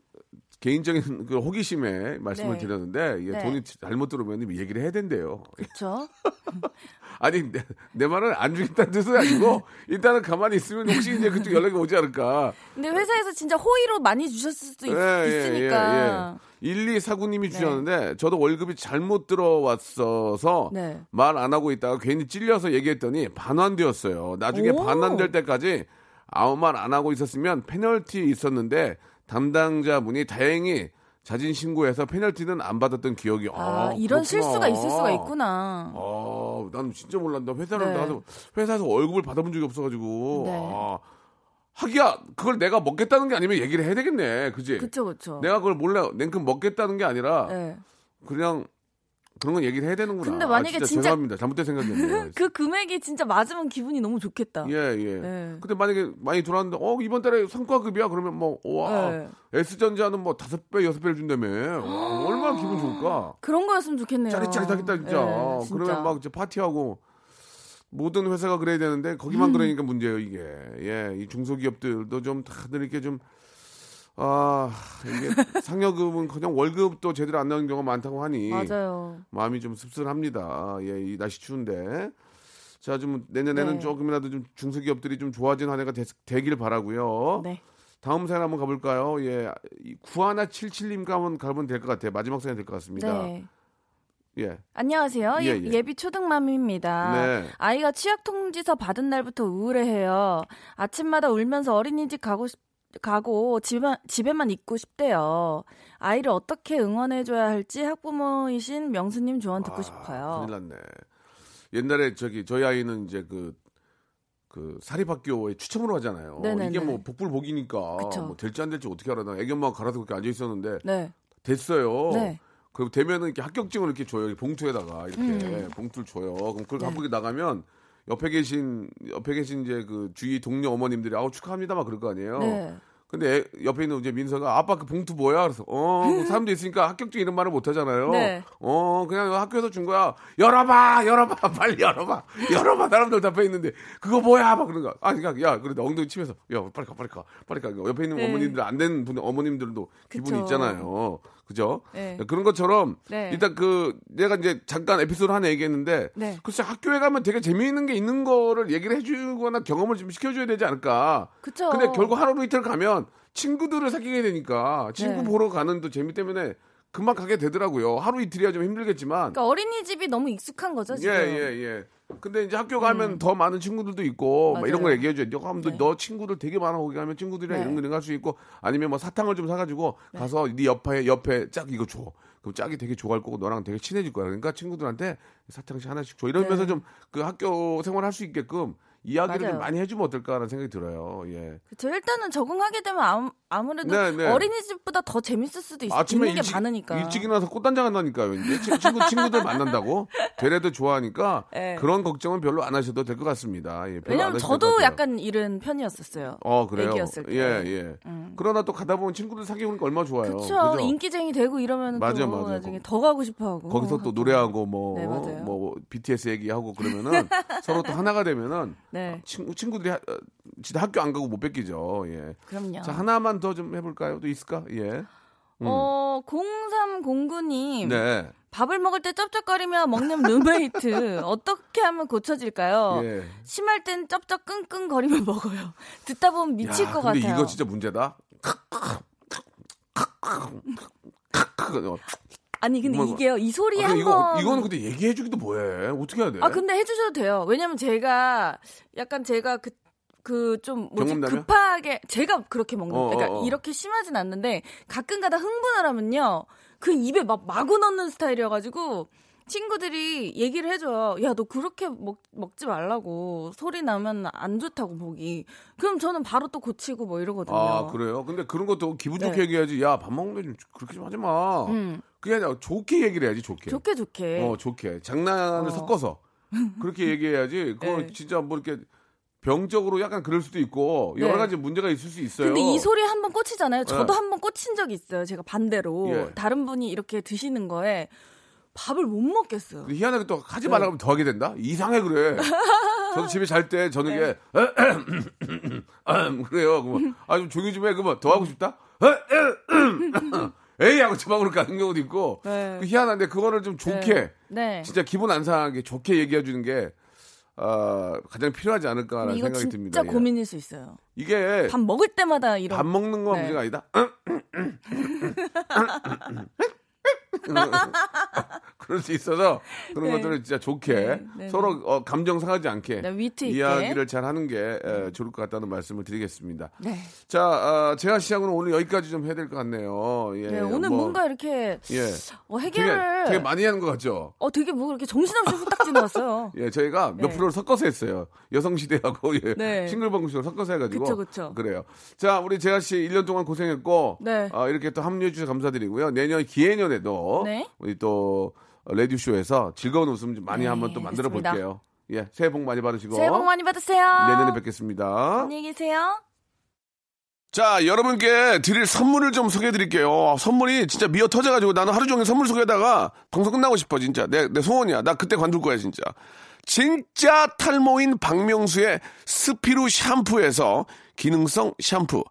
Speaker 1: 개인적인 그 호기심에 말씀을
Speaker 2: 네.
Speaker 1: 드렸는데 이게
Speaker 2: 네.
Speaker 1: 돈이 잘못 들어오면 얘기를 해야 된대요.
Speaker 2: 그렇죠. [LAUGHS]
Speaker 1: 아니 내, 내 말은 안 주겠다는 뜻은 아니고 일단은 가만히 있으면 혹시 이제 그쪽 연락이 오지 않을까.
Speaker 2: 근데 회사에서 진짜 호의로 많이 주셨을 수도 있, 으니까
Speaker 1: 예, 예. 1249님이 주셨는데 저도 월급이 잘못 들어왔어서
Speaker 2: 네.
Speaker 1: 말안 하고 있다가 괜히 찔려서 얘기했더니 반환되었어요. 나중에
Speaker 2: 오.
Speaker 1: 반환될 때까지 아무 말 안 하고 있었으면 페널티 있었는데 담당자분이 다행히 자진 신고해서 페널티는 안 받았던 기억이
Speaker 2: 아,
Speaker 1: 아,
Speaker 2: 이런
Speaker 1: 그렇구나.
Speaker 2: 실수가 있을 수가 있구나.
Speaker 1: 아, 난 진짜 몰랐다. 회사를
Speaker 2: 네.
Speaker 1: 나가서 회사에서 월급을 받아본 적이 없어가지고.
Speaker 2: 네.
Speaker 1: 아, 하기야 그걸 내가 먹겠다는 게 아니면 얘기를 해야 되겠네. 그지?
Speaker 2: 그쵸 그쵸.
Speaker 1: 내가 그걸 몰래 냉큼 먹겠다는 게 아니라
Speaker 2: 네.
Speaker 1: 그냥 그런 건 얘기를 해야 되는구나.
Speaker 2: 근데 만약에
Speaker 1: 아, 진짜,
Speaker 2: 진짜-
Speaker 1: 죄송합니다. 잘못된 생각이었네요. [LAUGHS]
Speaker 2: 그 금액이 진짜 맞으면 기분이 너무 좋겠다.
Speaker 1: 예, 예.
Speaker 2: 네.
Speaker 1: 근데 만약에 많이 들어왔는데, 어, 이번 달에 성과급이야? 그러면 뭐, 와,
Speaker 2: 네.
Speaker 1: S전자는 뭐 다섯 배, 여섯 배를 준다며. 와, 얼마나 기분 좋을까?
Speaker 2: 그런 거였으면 좋겠네요.
Speaker 1: 짜릿짜릿하겠다, 진짜.
Speaker 2: 네, 진짜.
Speaker 1: 그러면 막 이제 파티하고, 모든 회사가 그래야 되는데,
Speaker 2: 음.
Speaker 1: 거기만 그러니까 문제예요, 이게. 예, 이 중소기업들도 좀 다들 이렇게 좀, 아, 이게 [LAUGHS] 상여금은 그냥 월급도 제대로 안 나오는 경우가 많다고 하니.
Speaker 2: 맞아요.
Speaker 1: 마음이 좀 씁쓸합니다. 예, 이 날씨 추운데. 자, 좀 내년에는
Speaker 2: 네.
Speaker 1: 조금이라도 좀 중소기업들이 좀 좋아진 한 해가 되, 길 바라고요.
Speaker 2: 네.
Speaker 1: 다음 사연 한번 가볼까요? 예, 구하나 77님과 한번 가보면 될 것 같아요. 마지막 사연 될 것 같습니다.
Speaker 2: 네.
Speaker 1: 예,
Speaker 2: 안녕하세요.
Speaker 1: 예,
Speaker 2: 예,
Speaker 1: 예.
Speaker 2: 예 비 초등맘입니다.
Speaker 1: 네.
Speaker 2: 아이가 취약 통지서 받은 날부터 우울해해요. 아침마다 울면서 어린이집 가고 싶 가고 집에만, 집에만 있고 싶대요. 아이를 어떻게 응원해줘야 할지 학부모이신 명수님 조언 듣고 싶어요.
Speaker 1: 큰일 났네. 옛날에 저기 저희 아이는 이제 그, 그 사립학교에 추첨으로 하잖아요.
Speaker 2: 네네네.
Speaker 1: 이게 뭐 복불복이니까. 뭐 될지 안 될지 어떻게 알아? 나 애기 엄마가 갈아서 그렇게 앉아 있었는데
Speaker 2: 네.
Speaker 1: 됐어요.
Speaker 2: 네.
Speaker 1: 그리고 되면은 이렇게 합격증을 이렇게 줘요. 봉투에다가 이렇게
Speaker 2: 음.
Speaker 1: 봉투를 줘요. 그럼 그걸
Speaker 2: 네.
Speaker 1: 갖고 나가면 옆에 계신 옆에 계신 이제 그 주위 동료 어머님들이 아우 축하합니다 막 그럴 거 아니에요.
Speaker 2: 네.
Speaker 1: 근데 애- 옆에 있는 이제 민서가 아빠 그 봉투 뭐야? 그래서 어 사람도 있으니까 합격증 이런 말을 못 하잖아요.
Speaker 2: 네.
Speaker 1: 어 그냥 학교에서 준 거야. 열어봐, 열어봐, [LAUGHS] 빨리 열어봐, 열어봐. 사람들 답해 있는데 그거 뭐야? 막 그런 거. 아 그러니까 야 그래도 엉덩이 치면서 야 빨리 가, 빨리 가, 빨리 가. 옆에 있는
Speaker 2: 네.
Speaker 1: 어머님들 안 된 분 어머님들도 기분이
Speaker 2: 그쵸.
Speaker 1: 있잖아요. 그죠?
Speaker 2: 네.
Speaker 1: 그런 것처럼
Speaker 2: 네.
Speaker 1: 일단 그 내가 이제 잠깐 에피소드 하나 얘기했는데
Speaker 2: 네.
Speaker 1: 글쎄 학교에 가면 되게 재미있는 게 있는 거를 얘기를 해주거나 경험을 좀 시켜줘야 되지 않을까.
Speaker 2: 그쵸.
Speaker 1: 근데 결국 하루 이틀 가면 친구들을 사귀게 되니까 친구
Speaker 2: 네.
Speaker 1: 보러 가는 또 재미 때문에 금방 가게 되더라고요. 하루 이틀이야 좀 힘들겠지만.
Speaker 2: 그러니까 어린이집이 너무 익숙한 거죠, 지금.
Speaker 1: 예, 예, 예. 근데 이제 학교 가면 더 많은 친구들도 있고 막 이런
Speaker 2: 음. 맞아요.
Speaker 1: 걸 얘기해 줘요. 너 가면 너-
Speaker 2: 네.
Speaker 1: 너 친구들 되게 많아 거기 가면 친구들이랑
Speaker 2: 네.
Speaker 1: 이런 거 이런 거할수 있고 아니면 뭐 사탕을 좀 사가지고 가서 네 옆에 옆에 짝 이거 줘. 그럼 짝이 되게 좋아할 거고 너랑 되게 친해질 거야. 그러니까 친구들한테 사탕씩 하나씩 줘. 이러면서
Speaker 2: 네.
Speaker 1: 좀그 학교 생활 할 수 있게끔 이야기를 좀
Speaker 2: 맞아요.
Speaker 1: 많이 해주면 어떨까라는 생각이 들어요. 예.
Speaker 2: 그쵸. 일단은 적응하게 되면 아무, 아무래도
Speaker 1: 네, 네.
Speaker 2: 어린이집보다 더 재밌을 수도 있,
Speaker 1: 아침에 일찍,
Speaker 2: 많으니까.
Speaker 1: 일찍 일어나서 꽃단장 한다니까요. 이제 친- 친구 친구들 만난다고 되레도 좋아하니까
Speaker 2: 네.
Speaker 1: 그런 걱정은 별로 안 하셔도 될 것 같습니다. 예,
Speaker 2: 왜냐면 저도. 약간 이런 편이었었어요.
Speaker 1: 어 그래요.
Speaker 2: 애기였을 때.
Speaker 1: 예 예.
Speaker 2: 음.
Speaker 1: 그러나 또 가다 보면 친구들 사귀니까 얼마나 좋아요.
Speaker 2: 그쵸.
Speaker 1: 그죠?
Speaker 2: 인기쟁이 되고 이러면
Speaker 1: 맞아요,
Speaker 2: 또
Speaker 1: 맞아요.
Speaker 2: 나중에 더 가고 싶어 하고.
Speaker 1: 거기서 또 노래하고 뭐
Speaker 2: 네,
Speaker 1: 뭐. BTS 얘기하고 그러면은 [LAUGHS] 서로 또 하나가 되면은
Speaker 2: 네,
Speaker 1: 친구 친구들이 하, 어, 진짜 학교 안 가고 못 뺏기죠. 예.
Speaker 2: 그럼요.
Speaker 1: 자 하나만 더 좀 해볼까요? 또 있을까? 예.
Speaker 2: 어, 0309님.
Speaker 1: 네.
Speaker 2: 밥을 먹을 때 쩝쩝거리며 먹는 룸메이트. 어떻게 하면 고쳐질까요?
Speaker 1: 예.
Speaker 2: 심할 땐 쩝쩝 끙끙거리며 먹어요. 듣다 보면 미칠
Speaker 1: 야,
Speaker 2: 것
Speaker 1: 근데
Speaker 2: 같아요.
Speaker 1: 이거 진짜 문제다. 어,
Speaker 2: 아니, 근데
Speaker 1: 뭐야,
Speaker 2: 이게요. 이 소리
Speaker 1: 아,
Speaker 2: 한번.
Speaker 1: 이거 이거는 근데 얘기해주기도 뭐해? 어떻게 해야 돼?
Speaker 2: 아, 근데 해주셔도 돼요. 왜냐면 제가, 약간 제가 그, 그좀 뭐지? 급하게 제가 그렇게 먹는
Speaker 1: 어,
Speaker 2: 그러니까
Speaker 1: 어, 어.
Speaker 2: 이렇게 심하진 않는데 가끔가다 흥분을 하면요 그 입에 막 마구 넣는 스타일이어가지고 친구들이 얘기를 해줘요 야 너 그렇게 먹, 먹지 말라고 소리 나면 안 좋다고 보기 그럼 저는 바로 또 고치고 뭐 이러거든요
Speaker 1: 아 그래요? 근데 그런 것도 기분 좋게
Speaker 2: 네.
Speaker 1: 얘기해야지. 야 밥 먹는데 좀 그렇게 좀 하지 마.
Speaker 2: 음,
Speaker 1: 그게 아니라 좋게 얘기를 해야지 좋게.
Speaker 2: 좋게 좋게
Speaker 1: 어 좋게 장난을
Speaker 2: 어.
Speaker 1: 섞어서 그렇게 얘기해야지. 그거
Speaker 2: 네.
Speaker 1: 진짜 뭐 이렇게 병적으로 약간 그럴 수도 있고 여러
Speaker 2: 네.
Speaker 1: 가지 문제가 있을 수 있어요.
Speaker 2: 근데 이 소리 한번 꽂히잖아요. 저도
Speaker 1: 네.
Speaker 2: 한번 꽂힌 적이 있어요. 제가 반대로
Speaker 1: 예.
Speaker 2: 다른 분이 이렇게 드시는 거에 밥을 못 먹겠어요.
Speaker 1: 희한하게 또 하지
Speaker 2: 네.
Speaker 1: 말라고 하면 더 하게 된다? 이상해 그래. 저도 집에 잘 때 저녁에
Speaker 2: 네. [CLEARS THROAT]
Speaker 1: 그래요. 그러면 아 좀 조용히 좀 해. 그러면 더 하고 싶다? 에이 하고 저 방으로 가는 경우도 있고
Speaker 2: 네.
Speaker 1: 그 희한한데 그거를 좀 좋게
Speaker 2: 네.
Speaker 1: 진짜 기분 안 상하게 좋게 얘기해 주는 게 어, 가장 필요하지 않을까라는 생각이
Speaker 2: 진짜
Speaker 1: 듭니다. 예.
Speaker 2: 고민일 수 있어요.
Speaker 1: 이게
Speaker 2: 밥 먹을 때마다 이런
Speaker 1: 밥 먹는 건
Speaker 2: 네.
Speaker 1: 문제가 아니다. [LAUGHS] 哈哈哈哈哈哈 그럴 수 있어서 그런
Speaker 2: 네.
Speaker 1: 것들을 진짜 좋게
Speaker 2: 네, 네,
Speaker 1: 서로 어, 감정 상하지 않게
Speaker 2: 네, 위트 있게.
Speaker 1: 이야기를 잘 하는 게 에, 좋을 것 같다는 말씀을 드리겠습니다.
Speaker 2: 네.
Speaker 1: 자, 아, 제가 시작은 오늘 여기까지 좀 해야 될 것 같네요. 예,
Speaker 2: 네, 오늘
Speaker 1: 뭐,
Speaker 2: 뭔가 이렇게
Speaker 1: 예,
Speaker 2: 어,
Speaker 1: 되게,
Speaker 2: 해결을
Speaker 1: 되게 많이 하는 것 같죠.
Speaker 2: 어 되게 뭐 이렇게 정신없이 후딱 지나갔어요. [LAUGHS]
Speaker 1: 예, 저희가 몇
Speaker 2: 네.
Speaker 1: 프로를 섞어서 했어요. 여성시대하고, 예.
Speaker 2: 네.
Speaker 1: 싱글벙글쇼를 섞어서 해가지고.
Speaker 2: 그쵸, 그쵸.
Speaker 1: 그래요. 자, 우리 재하 씨 1년 동안 고생했고.
Speaker 2: 네.
Speaker 1: 아, 이렇게 또 합류해 주셔서 감사드리고요. 내년 기해년에도.
Speaker 2: 네.
Speaker 1: 우리 또, 레디쇼에서 즐거운 웃음 좀 많이
Speaker 2: 네,
Speaker 1: 한번 또 만들어
Speaker 2: 알겠습니다.
Speaker 1: 볼게요. 예, 새해 복 많이 받으시고.
Speaker 2: 새해 복 많이 받으세요.
Speaker 1: 내년에 뵙겠습니다.
Speaker 2: 안녕히 계세요.
Speaker 1: 자, 여러분께 드릴 선물을 좀 소개해 드릴게요. 선물이 진짜 미어 터져가지고 나는 하루 종일 선물 소개하다가 방송 끝나고 싶어, 진짜. 내, 내 소원이야. 나 그때 관둘 거야, 진짜. 진짜 탈모인 박명수의 스피루 샴푸에서 기능성 샴푸.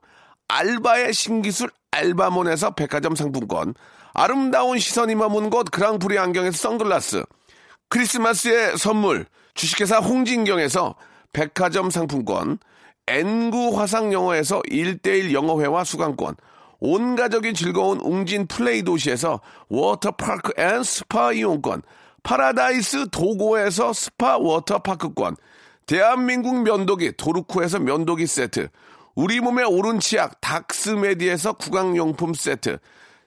Speaker 1: 알바의 신기술 알바몬에서 백화점 상품권. 아름다운 시선이 머문 곳 그랑프리 안경에서 선글라스. 크리스마스의 선물 주식회사 홍진경에서 백화점 상품권 N구 화상영어에서 1대1 영어회화 수강권 온 가족이 즐거운 웅진 플레이 도시에서 워터파크 and 스파 이용권 파라다이스 도고에서 스파 워터파크권 대한민국 면도기 도루코에서 면도기 세트 우리 몸의 옳은 치약 닥스메디에서 구강용품 세트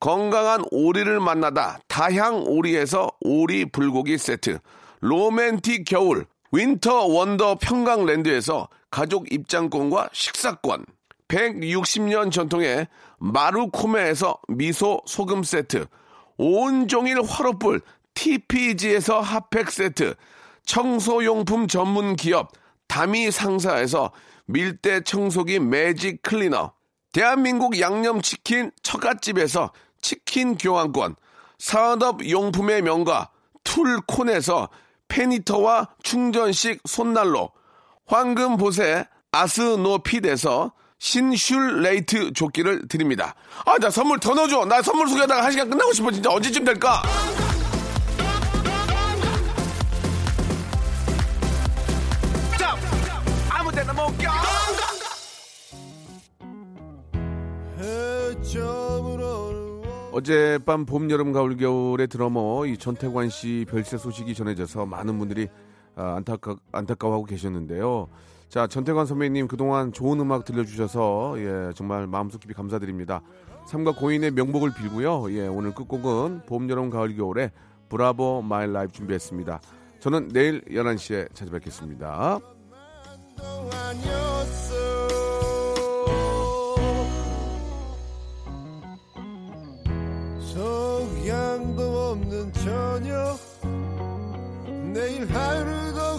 Speaker 1: 건강한 오리를 만나다 다향 오리에서 오리 불고기 세트, 로맨틱 겨울 윈터 원더 평강랜드에서 가족 입장권과 식사권, 160년 전통의 마루코메에서 미소 소금 세트, 온종일 화로불 TPG에서 핫팩 세트, 청소용품 전문 기업 다미 상사에서 밀대 청소기 매직 클리너, 대한민국 양념치킨 처갓집에서 치킨 교환권, 산업용품의 명가 툴콘에서 페니터와 충전식 손난로, 황금보세 아스노핏에서 신슐레이트 조끼를 드립니다. 아, 나 선물 더 넣어줘. 나 선물 소개하다가 한 시간 끝나고 싶어. 진짜 언제쯤 될까? 아무 데나 못 껴. 어젯밤 봄, 여름, 가을, 겨울의 드러머 이 전태관 씨 별세 소식이 전해져서 많은 분들이 아, 안타까, 안타까워하고 계셨는데요. 자, 전태관 선배님 그동안 좋은 음악 들려주셔서 예, 정말 마음속 깊이 감사드립니다. 삼가 고인의 명복을 빌고요. 예, 오늘 끝곡은 봄, 여름, 가을, 겨울의 Bravo My Life 준비했습니다. 저는 내일 11시에 찾아뵙겠습니다.
Speaker 5: 속양도 없는 저녁. 내일 하루도